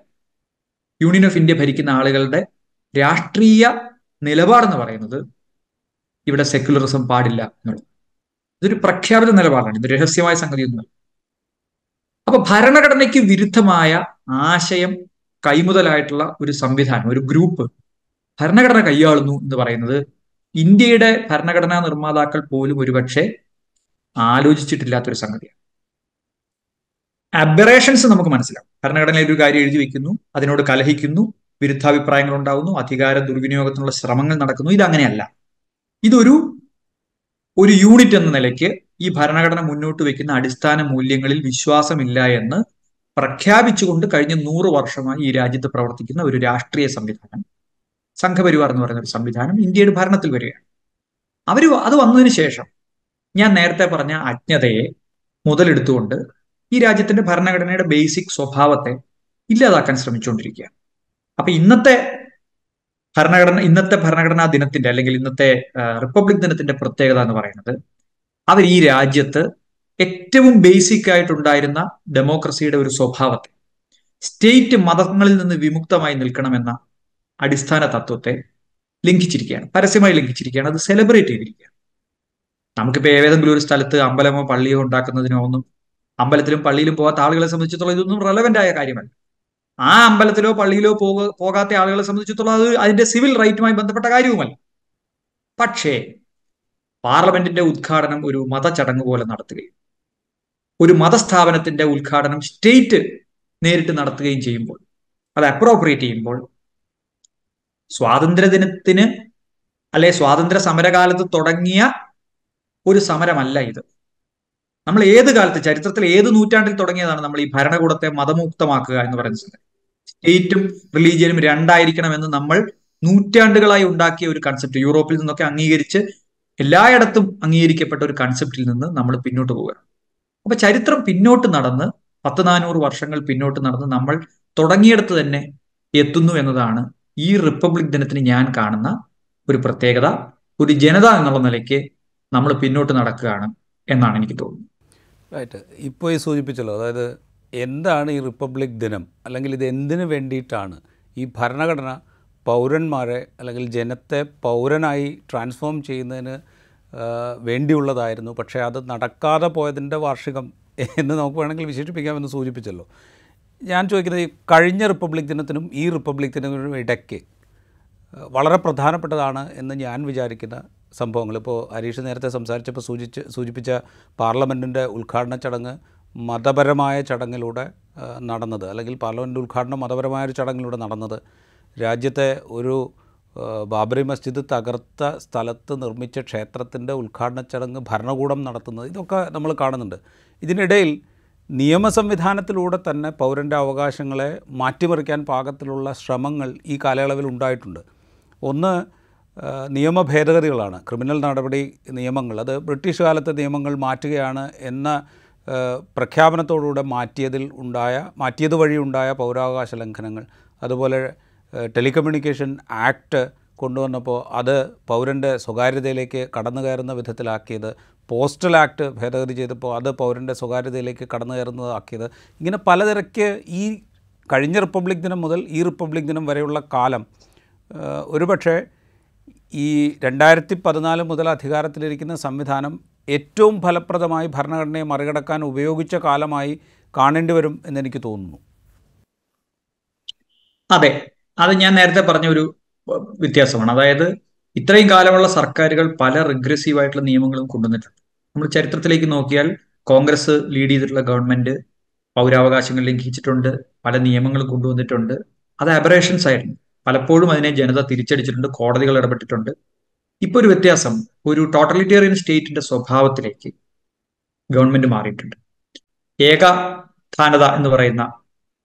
യൂണിയൻ ഓഫ് ഇന്ത്യ ഭരിക്കുന്ന ആളുകളുടെ രാഷ്ട്രീയ നിലപാടെന്ന് പറയുന്നത് ഇവിടെ സെക്യുലറിസം പാടില്ല എന്നുള്ളത്. ഇതൊരു പ്രഖ്യാപിത നിലപാടാണ്. ഇത് രഹസ്യമായ സംഗതിയൊന്നുമല്ല. അപ്പൊ ഭരണഘടനയ്ക്ക് വിരുദ്ധമായ ആശയം കൈമുതലായിട്ടുള്ള ഒരു സംവിധാനം ഒരു ഗ്രൂപ്പ് ഭരണഘടന കൈയാളുന്നു എന്ന് പറയുന്നത് ഇന്ത്യയുടെ ഭരണഘടനാ നിർമ്മാതാക്കൾ പോലും ഒരുപക്ഷെ ആലോചിച്ചിട്ടില്ലാത്തൊരു സംഗതിയാണ്. അബറേഷൻസ് നമുക്ക് മനസ്സിലാവും. ഭരണഘടനയിൽ ഒരു കാര്യം എഴുതി വെക്കുന്നു അതിനോട് കലഹിക്കുന്നു വിരുദ്ധാഭിപ്രായങ്ങൾ ഉണ്ടാകുന്നു അധികാര ദുർവിനിയോഗത്തിനുള്ള ശ്രമങ്ങൾ നടക്കുന്നു. ഇതങ്ങനെയല്ല. ഇതൊരു ഒരു യൂണിറ്റ് എന്ന നിലയ്ക്ക് ഈ ഭരണഘടന മുന്നോട്ട് വെക്കുന്ന അടിസ്ഥാന മൂല്യങ്ങളിൽ വിശ്വാസമില്ല എന്ന് പ്രഖ്യാപിച്ചുകൊണ്ട് കഴിഞ്ഞ നൂറ് വർഷമായി ഈ രാജ്യത്ത് പ്രവർത്തിക്കുന്ന ഒരു രാഷ്ട്രീയ സംവിധാനം സംഘപരിവാർ എന്ന് പറയുന്ന ഒരു സംവിധാനം ഇന്ത്യയുടെ ഭരണത്തിൽ വരികയാണ്. അവർ അത് വന്നതിന് ശേഷം ഞാൻ നേരത്തെ പറഞ്ഞ അജ്ഞതയെ മുതലെടുത്തുകൊണ്ട് ഈ രാജ്യത്തിന്റെ ഭരണഘടനയുടെ ബേസിക് സ്വഭാവത്തെ ഇല്ലാതാക്കാൻ ശ്രമിച്ചുകൊണ്ടിരിക്കുകയാണ് അപ്പൊ ഇന്നത്തെ ഭരണഘടന ഇന്നത്തെ ഭരണഘടനാ ദിനത്തിന്റെ അല്ലെങ്കിൽ ഇന്നത്തെ റിപ്പബ്ലിക് ദിനത്തിന്റെ പ്രത്യേകത എന്ന് പറയുന്നത് അവർ ഈ രാജ്യത്ത് ഏറ്റവും ബേസിക് ആയിട്ടുണ്ടായിരുന്ന ഡെമോക്രസിയുടെ ഒരു സ്വഭാവത്തെ സ്റ്റേറ്റ് മതങ്ങളിൽ നിന്ന് വിമുക്തമായി നിൽക്കണമെന്ന അടിസ്ഥാന തത്വത്തെ ലംഘിച്ചിരിക്കുകയാണ് പരസ്യമായി ലംഘിച്ചിരിക്കുകയാണ് അത് സെലിബ്രേറ്റ് ചെയ്തിരിക്കുകയാണ്. നമുക്കിപ്പോൾ ഏതെങ്കിലും ഒരു സ്ഥലത്ത് അമ്പലമോ പള്ളിയോ ഉണ്ടാക്കുന്നതിനോ ഒന്നും അമ്പലത്തിലും പള്ളിയിലും പോകാത്ത ആളുകളെ സംബന്ധിച്ചിടത്തോളം ഇതൊന്നും റെലവെന്റ് ആയ കാര്യമല്ല. ആ അമ്പലത്തിലോ പള്ളിയിലോ പോക പോകാത്ത ആളുകളെ സംബന്ധിച്ചിടത്തോളം അത് അതിന്റെ സിവിൽ റൈറ്റുമായി ബന്ധപ്പെട്ട കാര്യവുമല്ല. പക്ഷേ പാർലമെന്റിന്റെ ഉദ്ഘാടനം ഒരു മതചടങ്ങ് പോലെ നടത്തുകയും ഒരു മതസ്ഥാപനത്തിന്റെ ഉദ്ഘാടനം സ്റ്റേറ്റ് നേരിട്ട് നടത്തുകയും ചെയ്യുമ്പോൾ അത് അപ്രോപ്രിയേറ്റ് ചെയ്യുമ്പോൾ സ്വാതന്ത്ര്യദിനത്തിന് അല്ലെ സ്വാതന്ത്ര്യ സമരകാലത്ത് തുടങ്ങിയ ഒരു സമരമല്ല ഇത്. നമ്മൾ ഏത് കാലത്ത് ചരിത്രത്തിൽ ഏത് നൂറ്റാണ്ടിൽ തുടങ്ങിയതാണ് നമ്മൾ ഈ ഭരണകൂടത്തെ മതമുക്തമാക്കുക എന്ന് പറയുന്നത്? സ്റ്റേറ്റും റിലീജിയനും രണ്ടായിരിക്കണമെന്ന് നമ്മൾ നൂറ്റാണ്ടുകളായി ഉണ്ടാക്കിയ ഒരു കൺസെപ്റ്റ് യൂറോപ്പിൽ നിന്നൊക്കെ അംഗീകരിച്ച് എല്ലായിടത്തും അംഗീകരിക്കപ്പെട്ട ഒരു കൺസെപ്റ്റിൽ നിന്ന് നമ്മൾ പിന്നോട്ട് പോവുക. അപ്പൊ ചരിത്രം പിന്നോട്ട് നടന്ന് പത്ത് നാനൂറ് വർഷങ്ങൾ പിന്നോട്ട് നടന്ന് നമ്മൾ തുടങ്ങിയിടത്ത് തന്നെ എത്തുന്നു എന്നതാണ് ഈ റിപ്പബ്ലിക് ദിനത്തിന് ഞാൻ കാണുന്ന ഒരു പ്രത്യേകത. ഒരു ജനത എന്നുള്ള നിലയ്ക്ക് നമ്മൾ പിന്നോട്ട് നടക്കുകയാണ് എന്നാണ് എനിക്ക് തോന്നുന്നത്. റൈറ്റ് ഇപ്പോൾ ഈ സൂചിപ്പിച്ചല്ലോ അതായത് എന്താണ് ഈ റിപ്പബ്ലിക് ദിനം? അല്ലെങ്കിൽ ഇത് എന്തിനു വേണ്ടിയിട്ടാണ്? ഈ ഭരണഘടന പൗരന്മാരെ അല്ലെങ്കിൽ ജനത്തെ പൗരനായി ട്രാൻസ്ഫോം ചെയ്യുന്നതിന് വേണ്ടിയുള്ളതായിരുന്നു. പക്ഷേ അത് നടക്കാതെ പോയതിന്റെ വാർഷികം എന്ന് നമുക്ക് വേണമെങ്കിൽ വിശേഷിപ്പിക്കാമെന്ന് സൂചിപ്പിച്ചല്ലോ. ഞാൻ ചോദിക്കുന്നത് ഈ കഴിഞ്ഞ റിപ്പബ്ലിക് ദിനത്തിനും ഈ റിപ്പബ്ലിക് ദിനത്തിനും ഇടയ്ക്ക് വളരെ പ്രധാനപ്പെട്ടതാണ് എന്ന് ഞാൻ വിചാരിക്കുന്ന സംഭവങ്ങൾ. ഇപ്പോൾ ഹരീഷ് നേരത്തെ സംസാരിച്ചപ്പോൾ സൂചിച്ച് സൂചിപ്പിച്ച പാർലമെന്റിന്റെ ഉദ്ഘാടന ചടങ്ങ് മതപരമായ ചടങ്ങിലൂടെ നടന്നത്. അല്ലെങ്കിൽ പാർലമെന്റ് ഉദ്ഘാടനം മതപരമായ ഒരു ചടങ്ങിലൂടെ നടന്നത്. രാജ്യത്തെ ഒരു ബാബറി മസ്ജിദ് തകർത്ത സ്ഥലത്ത് നിർമ്മിച്ച ക്ഷേത്രത്തിന്റെ ഉദ്ഘാടന ചടങ്ങ് ഭരണകൂടം നടത്തുന്നത് ഇതൊക്കെ നമ്മൾ കാണുന്നുണ്ട്. ഇതിനിടയിൽ നിയമ സംവിധാനത്തിലൂടെ തന്നെ പൗരന്റെ അവകാശങ്ങളെ മാറ്റിമറിക്കാൻ പാകത്തിലുള്ള ശ്രമങ്ങൾ ഈ കാലയളവിൽ ഉണ്ടായിട്ടുണ്ട്. ഒന്ന് നിയമ ഭേദഗതികളാണ് ക്രിമിനൽ നടപടി നിയമങ്ങൾ. അത് ബ്രിട്ടീഷ് കാലത്തെ നിയമങ്ങൾ മാറ്റുകയാണ് എന്ന പ്രഖ്യാപനത്തോടുകൂടെ മാറ്റിയതിൽ ഉണ്ടായ മാറ്റിയത് വഴി ഉണ്ടായ പൗരാവകാശ ലംഘനങ്ങൾ. അതുപോലെ ടെലികമ്മ്യൂണിക്കേഷൻ ആക്ട് കൊണ്ടുവന്നപ്പോൾ അത് പൗരന്റെ സ്വകാര്യതയിലേക്ക് കടന്നു കയറുന്ന വിധത്തിലാക്കിയത്. പോസ്റ്റൽ ആക്ട് ഭേദഗതി ചെയ്തപ്പോൾ അത് പൗരന്റെ സ്വകാര്യതയിലേക്ക് കടന്നു കയറുന്നതാക്കിയത്. ഇങ്ങനെ പലതിരക്ക് ഈ കഴിഞ്ഞ റിപ്പബ്ലിക് ദിനം മുതൽ ഈ റിപ്പബ്ലിക് ദിനം വരെയുള്ള കാലം ഒരുപക്ഷെ ഈ രണ്ടായിരത്തി പതിനാല് മുതൽ അധികാരത്തിലിരിക്കുന്ന സംവിധാനം ഏറ്റവും ഫലപ്രദമായി ഭരണഘടനയെ മറികടക്കാൻ ഉപയോഗിച്ച കാലമായി കാണേണ്ടി വരും എന്നെനിക്ക് തോന്നുന്നു. അതെ. അത് ഞാൻ നേരത്തെ പറഞ്ഞ ഒരു വ്യത്യാസമാണ്. അതായത് ഇത്രയും കാലമുള്ള സർക്കാരുകൾ പല റിഗ്രസീവ് ആയിട്ടുള്ള നിയമങ്ങളും കൊണ്ടുവന്നിട്ടുണ്ട്. നമ്മൾ ചരിത്രത്തിലേക്ക് നോക്കിയാൽ കോൺഗ്രസ് ലീഡ് ചെയ്തിട്ടുള്ള ഗവൺമെന്റ് പൗരാവകാശങ്ങൾ ലംഘിച്ചിട്ടുണ്ട് പല നിയമങ്ങളും കൊണ്ടുവന്നിട്ടുണ്ട്. അത് അബറേഷൻസ് ആയിരുന്നു. പലപ്പോഴും അതിനെ ജനത തിരിച്ചടിച്ചിട്ടുണ്ട് കോടതികൾ ഇടപെട്ടിട്ടുണ്ട്. ഇപ്പൊ ഒരു വ്യത്യാസം ഒരു ടോട്ടലിറ്റേറിയൻ സ്റ്റേറ്റിന്റെ സ്വഭാവത്തിലേക്ക് ഗവൺമെന്റ് മാറിയിട്ടുണ്ട്. ഏകധാനത എന്ന് പറയുന്ന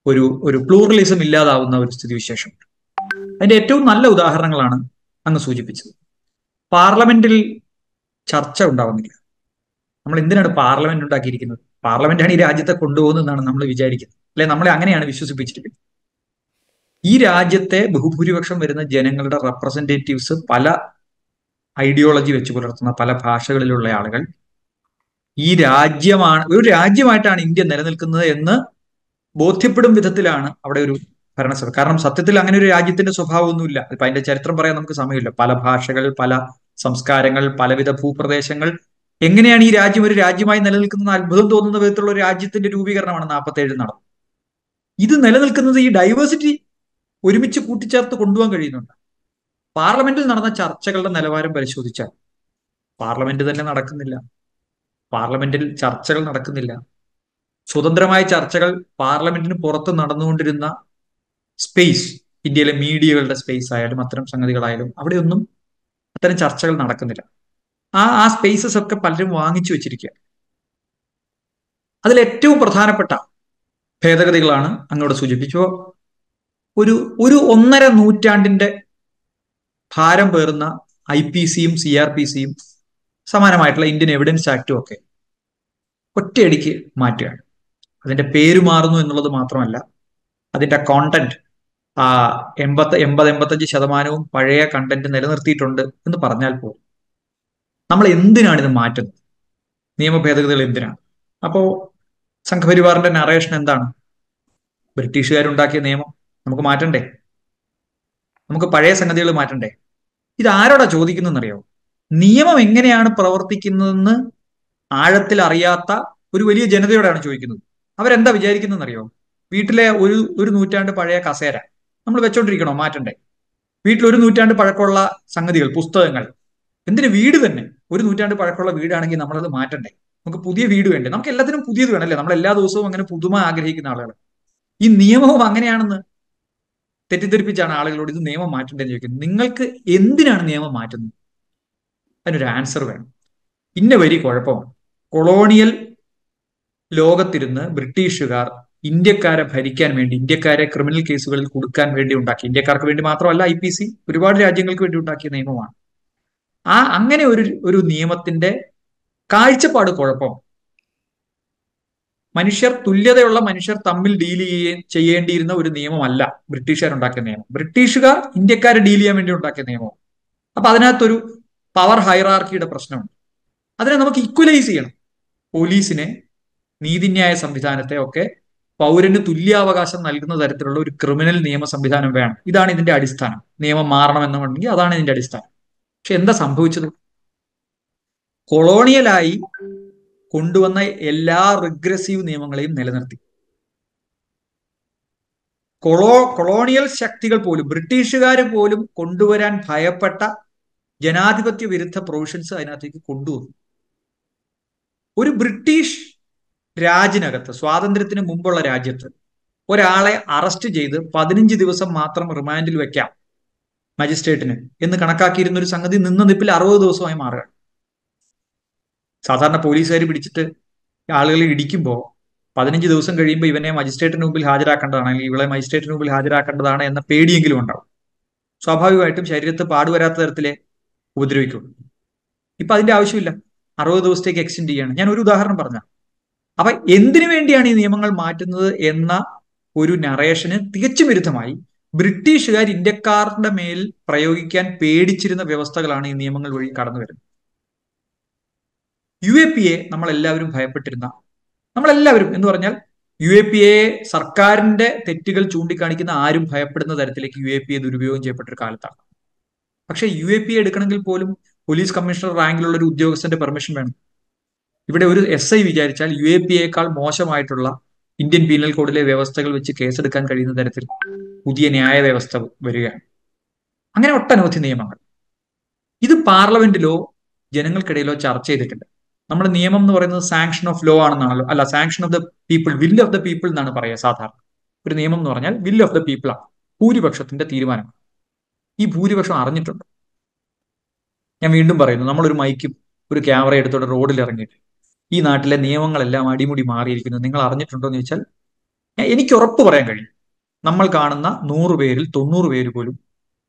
ഒരു ഒരു പ്ലൂറലിസം ഇല്ലാതാവുന്ന ഒരു സ്ഥിതിവിശേഷം. അതിന്റെ ഏറ്റവും നല്ല ഉദാഹരണങ്ങളാണ് അങ്ങ് സൂചിപ്പിച്ചത്. പാർലമെന്റിൽ ചർച്ച ഉണ്ടാവുന്നില്ല. നമ്മൾ എന്തിനാണ് പാർലമെന്റ് ഉണ്ടാക്കിയിരിക്കുന്നത്? പാർലമെന്റാണ് ഈ രാജ്യത്തെ കൊണ്ടുപോകുന്നതെന്നാണ് നമ്മൾ വിചാരിക്കുന്നത്. അല്ലെ നമ്മളെ അങ്ങനെയാണ് വിശ്വസിപ്പിച്ചിരിക്കുന്നത്. ഈ രാജ്യത്തെ ബഹുഭൂരിപക്ഷം വരുന്ന ജനങ്ങളുടെ റെപ്രസെന്റേറ്റീവ്സ് പല ഐഡിയോളജി വെച്ച് പുലർത്തുന്ന പല ഭാഷകളിലുള്ള ആളുകൾ ഈ രാജ്യമാണ് ഒരു രാജ്യമായിട്ടാണ് ഇന്ത്യ നിലനിൽക്കുന്നത് എന്ന് ബോധ്യപ്പെടും വിധത്തിലാണ് അവിടെ ഒരു ഭരണസഭ. കാരണം സത്യത്തിൽ അങ്ങനെ ഒരു രാജ്യത്തിന്റെ സ്വഭാവമൊന്നുമില്ല. ഇപ്പൊ അതിന്റെ ചരിത്രം പറയാൻ നമുക്ക് സമയമില്ല. പല ഭാഷകൾ പല സംസ്കാരങ്ങൾ പലവിധ ഭൂപ്രദേശങ്ങൾ. എങ്ങനെയാണ് ഈ രാജ്യം ഒരു രാജ്യമായി നിലനിൽക്കുന്നത് അത്ഭുതം തോന്നുന്ന വിധത്തിലുള്ള രാജ്യത്തിന്റെ രൂപീകരണമാണ് നാൽപ്പത്തി ഏഴ് നടന്നത്. ഇത് നിലനിൽക്കുന്നത് ഈ ഡൈവേഴ്സിറ്റി ഒരുമിച്ച് കൂട്ടിച്ചേർത്ത് കൊണ്ടുപോകാൻ കഴിയുന്നുണ്ട്. പാർലമെന്റിൽ നടന്ന ചർച്ചകളുടെ നിലവാരം പരിശോധിച്ചാൽ പാർലമെന്റ് തന്നെ നടക്കുന്നില്ല. പാർലമെന്റിൽ ചർച്ചകൾ നടക്കുന്നില്ല. സ്വതന്ത്രമായ ചർച്ചകൾ പാർലമെന്റിന് പുറത്ത് നടന്നുകൊണ്ടിരുന്ന സ്പേസ് ഇന്ത്യയിലെ മീഡിയകളുടെ സ്പേസ് ആയാലും അത്തരം സംഗതികളായാലും അവിടെയൊന്നും അത്തരം ചർച്ചകൾ നടക്കുന്നില്ല. ആ ആ സ്പേസസ് ഒക്കെ പലരും വാങ്ങിച്ചു വെച്ചിരിക്കുക. അതിൽ ഏറ്റവും പ്രധാനപ്പെട്ട ഭേദഗതികളാണ് അങ്ങോട്ട് സൂചിപ്പിച്ചു. ഒരു ഒരു ഒന്നര നൂറ്റാണ്ടിന്റെ ഭാരം പേറുന്ന ഐ പി സിയും സി ആർ പി സിയും സമാനമായിട്ടുള്ള ഇന്ത്യൻ എവിഡൻസ് ആക്ടും ഒക്കെ ഒറ്റയടിക്ക് മാറ്റുകയാണ്. അതിന്റെ പേര് മാറുന്നു എന്നുള്ളത് മാത്രമല്ല അതിന്റെ കോണ്ടന്റ് എൺപത്തി എൺപത് എൺപത്തഞ്ച് ശതമാനവും പഴയ കണ്ടന്റ് നിലനിർത്തിയിട്ടുണ്ട് എന്ന് പറഞ്ഞാൽ പോലും. നമ്മൾ എന്തിനാണ് ഇത് മാറ്റുന്നത്? നിയമ ഭേദഗതികൾ എന്തിനാണ്? അപ്പോ സംഘപരിവാറിന്റെ നറേഷൻ എന്താണ്? ബ്രിട്ടീഷുകാരുണ്ടാക്കിയ നിയമം നമുക്ക് മാറ്റണ്ടേ? നമുക്ക് പഴയ സംഗതികൾ മാറ്റണ്ടേ? ഇത് ആരോടാ ചോദിക്കുന്നതെന്നറിയോ? നിയമം എങ്ങനെയാണ് പ്രവർത്തിക്കുന്നതെന്ന് ആഴത്തിൽ അറിയാത്ത ഒരു വലിയ ജനതയോടാണ് ചോദിക്കുന്നത്. അവരെന്താ വിചാരിക്കുന്നതെന്നറിയോ? വീട്ടിലെ ഒരു ഒരു നൂറ്റാണ്ട് പഴയ കസേര. നമ്മൾ വെച്ചോണ്ടിരിക്കണോ? മാറ്റണ്ടേ. വീട്ടിൽ ഒരു നൂറ്റാണ്ട് പഴക്കമുള്ള സംഗതികൾ പുസ്തകങ്ങൾ. എന്തിന് വീട് തന്നെ? ഒരു നൂറ്റാണ്ട് പഴക്കമുള്ള വീടാണെങ്കിൽ നമ്മളത് മാറ്റണ്ടേ? നമുക്ക് പുതിയ വീട് വേണ്ടേ? നമുക്ക് എല്ലാത്തിനും പുതിയത് വേണമല്ലേ നമ്മൾ എല്ലാ ദിവസവും അങ്ങനെ പുതുമ ആഗ്രഹിക്കുന്ന ആളുകൾ ഈ നിയമവും അങ്ങനെയാണെന്ന് തെറ്റിദ്ധരിപ്പിച്ചാണ് ആളുകളോട് ഇത് നിയമം മാറ്റണ്ടേന്ന് ചോദിക്കുന്നത്. നിങ്ങൾക്ക് എന്തിനാണ് നിയമം മാറ്റുന്നത്? അതിനൊരു ആൻസർ വേണം. ഇന്ന വരി കുഴപ്പമാണ്. കൊളോണിയൽ ലോകത്തിരുന്ന് ബ്രിട്ടീഷുകാർ ഇന്ത്യക്കാരെ ഭരിക്കാൻ വേണ്ടി ഇന്ത്യക്കാരെ ക്രിമിനൽ കേസുകളിൽ കൊടുക്കാൻ വേണ്ടി ഉണ്ടാക്കി. ഇന്ത്യക്കാർക്ക് വേണ്ടി മാത്രമല്ല ഐ പി സി ഒരുപാട് രാജ്യങ്ങൾക്ക് വേണ്ടി ഉണ്ടാക്കിയ നിയമമാണ്. ആ അങ്ങനെ ഒരു ഒരു നിയമത്തിന്റെ കാഴ്ചപ്പാട് കുഴപ്പം. മനുഷ്യർ തുല്യതയുള്ള മനുഷ്യർ തമ്മിൽ ഡീൽ ചെയ്യേ ചെയ്യേണ്ടിയിരുന്ന ഒരു നിയമമല്ല ബ്രിട്ടീഷുകാർ ഉണ്ടാക്കിയ നിയമം. ബ്രിട്ടീഷുകാർ ഇന്ത്യക്കാരെ ഡീൽ ചെയ്യാൻ വേണ്ടി ഉണ്ടാക്കിയ നിയമം അപ്പൊ അതിനകത്തൊരു പവർ ഹൈറാർക്കിയുടെ പ്രശ്നമുണ്ട്. അതിനെ നമുക്ക് ഇക്വലൈസ് ചെയ്യണം. പോലീസിനെ നീതിന്യായ സംവിധാനത്തെ ഒക്കെ പൗരന് തുല്യാവകാശം നൽകുന്ന തരത്തിലുള്ള ഒരു ക്രിമിനൽ നിയമ സംവിധാനം വേണം. ഇതാണ് ഇതിന്റെ അടിസ്ഥാനം. നിയമം മാറണം എന്നുണ്ടെങ്കിൽ അതാണ് ഇതിന്റെ അടിസ്ഥാനം. പക്ഷെ എന്താ സംഭവിച്ചത്? കൊളോണിയലായി കൊണ്ടുവന്ന എല്ലാ റിഗ്രസീവ് നിയമങ്ങളെയും നിലനിർത്തി. കൊളോ കൊളോണിയൽ ശക്തികൾ പോലും ബ്രിട്ടീഷുകാർ പോലും കൊണ്ടുവരാൻ ഭയപ്പെട്ട ജനാധിപത്യ വിരുദ്ധ പ്രൊവിഷൻസ് അതിനകത്തേക്ക് കൊണ്ടുവന്നു. ഒരു ബ്രിട്ടീഷ് രാജിനകത്ത് സ്വാതന്ത്ര്യത്തിന് മുമ്പുള്ള രാജ്യത്ത് ഒരാളെ അറസ്റ്റ് ചെയ്ത് പതിനഞ്ച് ദിവസം മാത്രം റിമാൻഡിൽ വെക്കാം മജിസ്ട്രേറ്റിന് എന്ന് കണക്കാക്കിയിരുന്ന ഒരു സംഗതി നിന്ന നിപ്പിൽ അറുപത് ദിവസമായി മാറുകയാണ്. സാധാരണ പോലീസുകാർ പിടിച്ചിട്ട് ആളുകളെ ഇടിക്കുമ്പോൾ പതിനഞ്ച് ദിവസം കഴിയുമ്പോൾ ഇവനെ മജിസ്ട്രേറ്റിന് മുമ്പിൽ ഹാജരാക്കേണ്ടതാണ് അല്ലെങ്കിൽ ഇവളെ മജിസ്ട്രേറ്റിന് മുമ്പിൽ ഹാജരാക്കേണ്ടതാണ് എന്ന പേടിയെങ്കിലും ഉണ്ടാവും. സ്വാഭാവികമായിട്ടും ശരീരത്ത് പാടുവരാത്ത തരത്തിലെ ഉപദ്രവിക്കുള്ളൂ ഇപ്പൊ അതിന്റെ ആവശ്യമില്ല. അറുപത് ദിവസത്തേക്ക് എക്സ്റ്റെൻഡ് ചെയ്യാണ്. ഞാൻ ഒരു ഉദാഹരണം പറഞ്ഞ. അപ്പൊ എന്തിനു വേണ്ടിയാണ് ഈ നിയമങ്ങൾ മാറ്റുന്നത് എന്ന ഒരു നറേഷന് തികച്ചും വിരുദ്ധമായി ബ്രിട്ടീഷുകാർ ഇന്ത്യക്കാരുടെ മേൽ പ്രയോഗിക്കാൻ പേടിച്ചിരുന്ന വ്യവസ്ഥകളാണ് ഈ നിയമങ്ങൾ വഴി കടന്നു വരുന്നത്. യു എ പി എ നമ്മളെല്ലാവരും ഭയപ്പെട്ടിരുന്ന നമ്മളെല്ലാവരും എന്ന് പറഞ്ഞാൽ യു എ പി എ സർക്കാരിന്റെ തെറ്റുകൾ ചൂണ്ടിക്കാണിക്കുന്ന ആരും ഭയപ്പെടുന്ന തരത്തിലേക്ക് യു എ പി എ ദുരുപയോഗം ചെയ്യപ്പെട്ടൊരു കാലത്താണ്. പക്ഷേ യു എ പി എ എടുക്കണമെങ്കിൽ പോലും പോലീസ് കമ്മീഷണർ റാങ്കിലുള്ള ഒരു ഉദ്യോഗസ്ഥന്റെ പെർമിഷൻ വേണം. ഇവിടെ ഒരു എസ് ഐ വിചാരിച്ചാൽ യു എ പി എക്കാൾ മോശമായിട്ടുള്ള ഇന്ത്യൻ പീനൽ കോഡിലെ വ്യവസ്ഥകൾ വെച്ച് കേസെടുക്കാൻ കഴിയുന്ന തരത്തിൽ പുതിയ ന്യായ വ്യവസ്ഥ വരികയാണ്. അങ്ങനെ ഒട്ടനവധി നിയമങ്ങൾ. ഇത് പാർലമെന്റിലോ ജനങ്ങൾക്കിടയിലോ ചർച്ച ചെയ്തിട്ടുണ്ട്. നമ്മുടെ നിയമം എന്ന് പറയുന്നത് സാങ്ഷൻ ഓഫ് ലോ ആണെന്നാണല്ലോ. അല്ല sanction of the people will of the people എന്നാണ് പറയുക സാധാരണ. ഒരു നിയമം എന്ന് പറഞ്ഞാൽ വിൽ ഓഫ് ദ പീപ്പിൾ ആണ്. ഭൂരിപക്ഷത്തിന്റെ തീരുമാനം. ഈ ഭൂരിപക്ഷം അറിഞ്ഞിട്ടുണ്ട്. ഞാൻ വീണ്ടും പറയുന്നു നമ്മളൊരു മൈക്കും ഒരു ക്യാമറ എടുത്തോടെ റോഡിൽ ഇറങ്ങിയിട്ട് ഈ നാട്ടിലെ നിയമങ്ങളെല്ലാം അടിമുടി മാറിയിരിക്കുന്നു. നിങ്ങൾ അറിഞ്ഞിട്ടുണ്ടോ എന്ന് ചോദിച്ചാൽ എനിക്ക് ഉറപ്പ് പറയാൻ കഴിയും. നമ്മൾ കാണുന്ന നൂറ് പേരിൽ തൊണ്ണൂറ് പേര് പോലും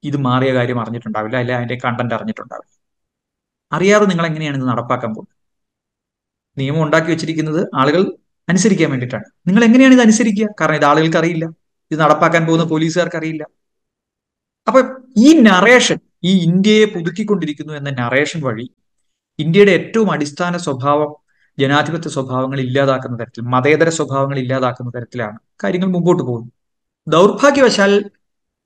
ഇത് മാറിയ കാര്യം അറിഞ്ഞിട്ടുണ്ടാവില്ല അല്ലെ അതിന്റെ കണ്ടന്റ് അറിഞ്ഞിട്ടുണ്ടാവില്ല. അറിയാതെ നിങ്ങൾ എങ്ങനെയാണ് ഇത് നടപ്പാക്കാൻ പോകുന്നത്? നിയമം ഉണ്ടാക്കി വെച്ചിരിക്കുന്നത് ആളുകൾ അനുസരിക്കാൻ വേണ്ടിയിട്ടാണ്. നിങ്ങൾ എങ്ങനെയാണ് ഇത് അനുസരിക്കുക? കാരണം ഇത് ആളുകൾക്ക് അറിയില്ല. ഇത് നടപ്പാക്കാൻ പോകുന്ന പോലീസുകാർക്ക് അറിയില്ല. അപ്പൊ ഈ നറേഷൻ ഈ ഇന്ത്യയെ പുതുക്കിക്കൊണ്ടിരിക്കുന്നു എന്ന നറേഷൻ വഴി ഇന്ത്യയുടെ ഏറ്റവും അടിസ്ഥാന സ്വഭാവം ജനാധിപത്യ സ്വഭാവങ്ങൾ ഇല്ലാതാക്കുന്ന തരത്തിൽ മതേതര സ്വഭാവങ്ങൾ ഇല്ലാതാക്കുന്ന തരത്തിലാണ് കാര്യങ്ങൾ മുമ്പോട്ട് പോകുന്നത്. ദൗർഭാഗ്യവശാൽ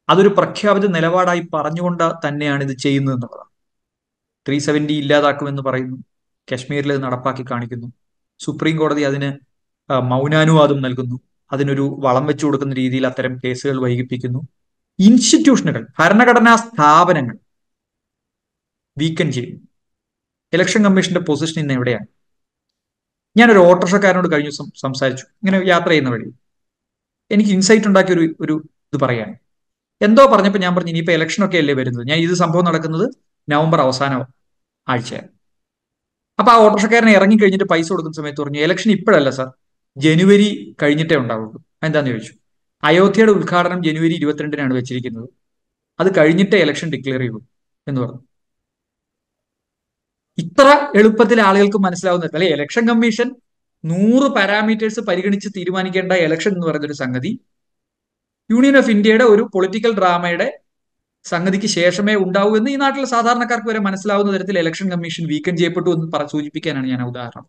അതൊരു പ്രഖ്യാപിത നിലപാടായി പറഞ്ഞുകൊണ്ട് തന്നെയാണ് ഇത് ചെയ്യുന്നത് എന്നുള്ളതാണ്. ത്രീ സെവന്റി ഇല്ലാതാക്കുമെന്ന് പറയുന്നു. കശ്മീരിൽ ഇത് നടപ്പാക്കി കാണിക്കുന്നു. സുപ്രീം കോടതി അതിന് മൗനാനുവാദം നൽകുന്നു. അതിനൊരു വളം വെച്ചു കൊടുക്കുന്ന രീതിയിൽ അത്തരം കേസുകൾ വൈകിപ്പിക്കുന്നു. ഇൻസ്റ്റിറ്റ്യൂഷനുകൾ ഭരണഘടനാ സ്ഥാപനങ്ങൾ വീക്കൻ ചെയ്യുന്നു ഇലക്ഷൻ കമ്മീഷന്റെ പൊസിഷൻ ഇന്ന് എവിടെയാണ്? ഞാനൊരു ഓട്ടോറിക്ഷക്കാരനോട് കഴിഞ്ഞ ദിവസം സംസാരിച്ചു. ഇങ്ങനെ യാത്ര ചെയ്യുന്ന വഴി. എനിക്ക് ഇൻസൈറ്റ് ഉണ്ടാക്കിയ ഒരു ഒരു ഇത് പറയാണ് എന്തോ പറഞ്ഞപ്പോൾ ഞാൻ പറഞ്ഞു ഇനിയിപ്പോൾ ഇലക്ഷൻ ഒക്കെ അല്ലേ വരുന്നത്? ഞാൻ ഇത് സംഭവം നടക്കുന്നത് നവംബർ അവസാന ആഴ്ചയാണ്. അപ്പൊ ആ ഓട്ടോറിക്ഷക്കാരനെ ഇറങ്ങി കഴിഞ്ഞിട്ട് പൈസ കൊടുക്കുന്ന സമയത്ത് പറഞ്ഞു ഇലക്ഷൻ ഇപ്പോഴല്ല സാർ ജനുവരി കഴിഞ്ഞിട്ടേ ഉണ്ടാവുള്ളൂ. എന്താന്ന് ചോദിച്ചു. അയോധ്യയുടെ ഉദ്ഘാടനം ജനുവരി ഇരുപത്തിരണ്ടിനാണ് വെച്ചിരിക്കുന്നത്. അത് കഴിഞ്ഞിട്ടേ ഇലക്ഷൻ ഡിക്ലെയർ ചെയ്യൂ എന്ന് പറഞ്ഞു. ഇത്ര എളുപ്പത്തിൽ ആളുകൾക്ക് മനസ്സിലാവുന്ന അല്ലെ ഇലക്ഷൻ കമ്മീഷൻ നൂറ് പാരാമീറ്റേഴ്സ് പരിഗണിച്ച് തീരുമാനിക്കേണ്ട ഇലക്ഷൻ എന്ന് പറയുന്ന ഒരു സംഗതി. യൂണിയൻ ഓഫ് ഇന്ത്യയുടെ ഒരു പൊളിറ്റിക്കൽ ഡ്രാമയുടെ സംഗതിക്ക് ശേഷമേ ഉണ്ടാവൂ എന്ന് ഈ നാട്ടിലെ സാധാരണക്കാർക്ക് വരെ മനസ്സിലാവുന്ന തരത്തിൽ ഇലക്ഷൻ കമ്മീഷൻ വീക്കം ചെയ്യപ്പെട്ടു എന്ന് പറ സൂചിപ്പിക്കാനാണ് ഞാൻ ഉദാഹരണം.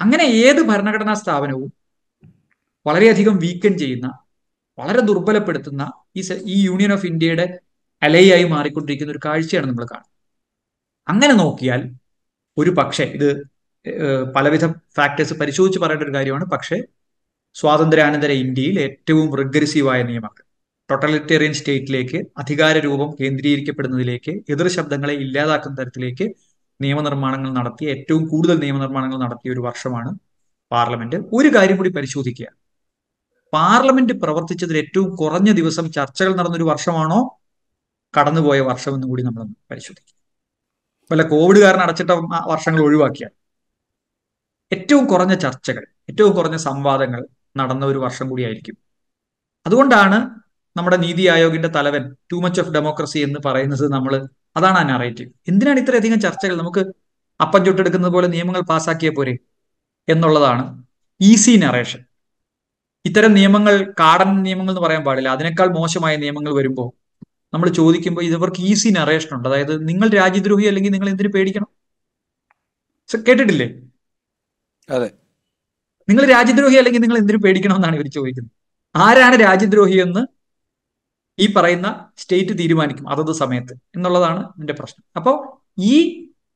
അങ്ങനെ ഏത് ഭരണഘടനാ സ്ഥാപനവും വളരെയധികം വീക്കം ചെയ്യുന്ന വളരെ ദുർബലപ്പെടുത്തുന്ന ഈ ഈ യൂണിയൻ ഓഫ് ഇന്ത്യയുടെ അലയായി മാറിക്കൊണ്ടിരിക്കുന്ന ഒരു കാഴ്ചയാണ് നമ്മൾ കാണുന്നത്. അങ്ങനെ നോക്കിയാൽ ഒരു പക്ഷേ ഇത് പലവിധ ഫാക്ടേഴ്സ് പരിശോധിച്ച് പറയേണ്ട ഒരു കാര്യമാണ്. പക്ഷേ സ്വാതന്ത്ര്യാനന്തര ഇന്ത്യയിൽ ഏറ്റവും റിഗ്രസീവായ നിയമങ്ങൾ ടോട്ടലിറ്റേറിയൻ സ്റ്റേറ്റിലേക്ക് അധികാര രൂപം കേന്ദ്രീകരിക്കപ്പെടുന്നതിലേക്ക് എതിർ ശബ്ദങ്ങളെ ഇല്ലാതാക്കുന്ന തരത്തിലേക്ക് നിയമനിർമ്മാണങ്ങൾ നടത്തിയ ഏറ്റവും കൂടുതൽ നിയമനിർമ്മാണങ്ങൾ നടത്തിയ ഒരു വർഷമാണ് പാർലമെന്റ്. ഒരു കാര്യം കൂടി പരിശോധിക്കുക. പാർലമെന്റ് പ്രവർത്തിച്ചതിൽ ഏറ്റവും കുറഞ്ഞ ദിവസം ചർച്ചകൾ നടന്നൊരു വർഷമാണോ? കടന്നുപോയ വർഷം എന്നും കൂടി നമ്മൾ പരിശോധിക്കുക. വല്ല കോവിഡ് കാരണം അടച്ചിട്ട വർഷങ്ങൾ ഒഴിവാക്കിയാൽ ഏറ്റവും കുറഞ്ഞ ചർച്ചകൾ ഏറ്റവും കുറഞ്ഞ സംവാദങ്ങൾ നടന്ന ഒരു വർഷം കൂടിയായിരിക്കും അതുകൊണ്ടാണ് നമ്മുടെ നീതി ആയോഗിന്റെ തലവൻ ടു മച്ച് ഓഫ് ഡെമോക്രസി എന്ന് പറയുന്നത് നമ്മൾ അതാണ് ആ നറേറ്റീവ് എന്തിനാണ് ഇത്രയധികം ചർച്ചകൾ? നമുക്ക് അപ്പം ചുട്ടെടുക്കുന്നത് പോലെ നിയമങ്ങൾ പാസ്സാക്കിയ പോരെ എന്നുള്ളതാണ് ഈസി നറേഷൻ ഇത്തരം നിയമങ്ങൾ കാടൻ നിയമങ്ങൾ എന്ന് പറയാൻ പാടില്ല. അതിനേക്കാൾ മോശമായ നിയമങ്ങൾ വരുമ്പോൾ നമ്മൾ ചോദിക്കുമ്പോൾ ഇവർക്ക് ഈസി നറേഷൻ ഉണ്ട്. അതായത് നിങ്ങൾ രാജ്യദ്രോഹി അല്ലെങ്കിൽ നിങ്ങൾ എന്തിനു പേടിക്കണം? കേട്ടിട്ടില്ലേ? അതെ. നിങ്ങൾ രാജ്യദ്രോഹി അല്ലെങ്കിൽ നിങ്ങൾ എന്തിനു പേടിക്കണം എന്നാണ് ഇവർ ചോദിക്കുന്നത്. ആരാണ് രാജ്യദ്രോഹി എന്ന് ഈ പറയുന്ന സ്റ്റേറ്റ് തീരുമാനിക്കും അതത് സമയത്ത് എന്നുള്ളതാണ് എന്റെ പ്രശ്നം. അപ്പോൾ ഈ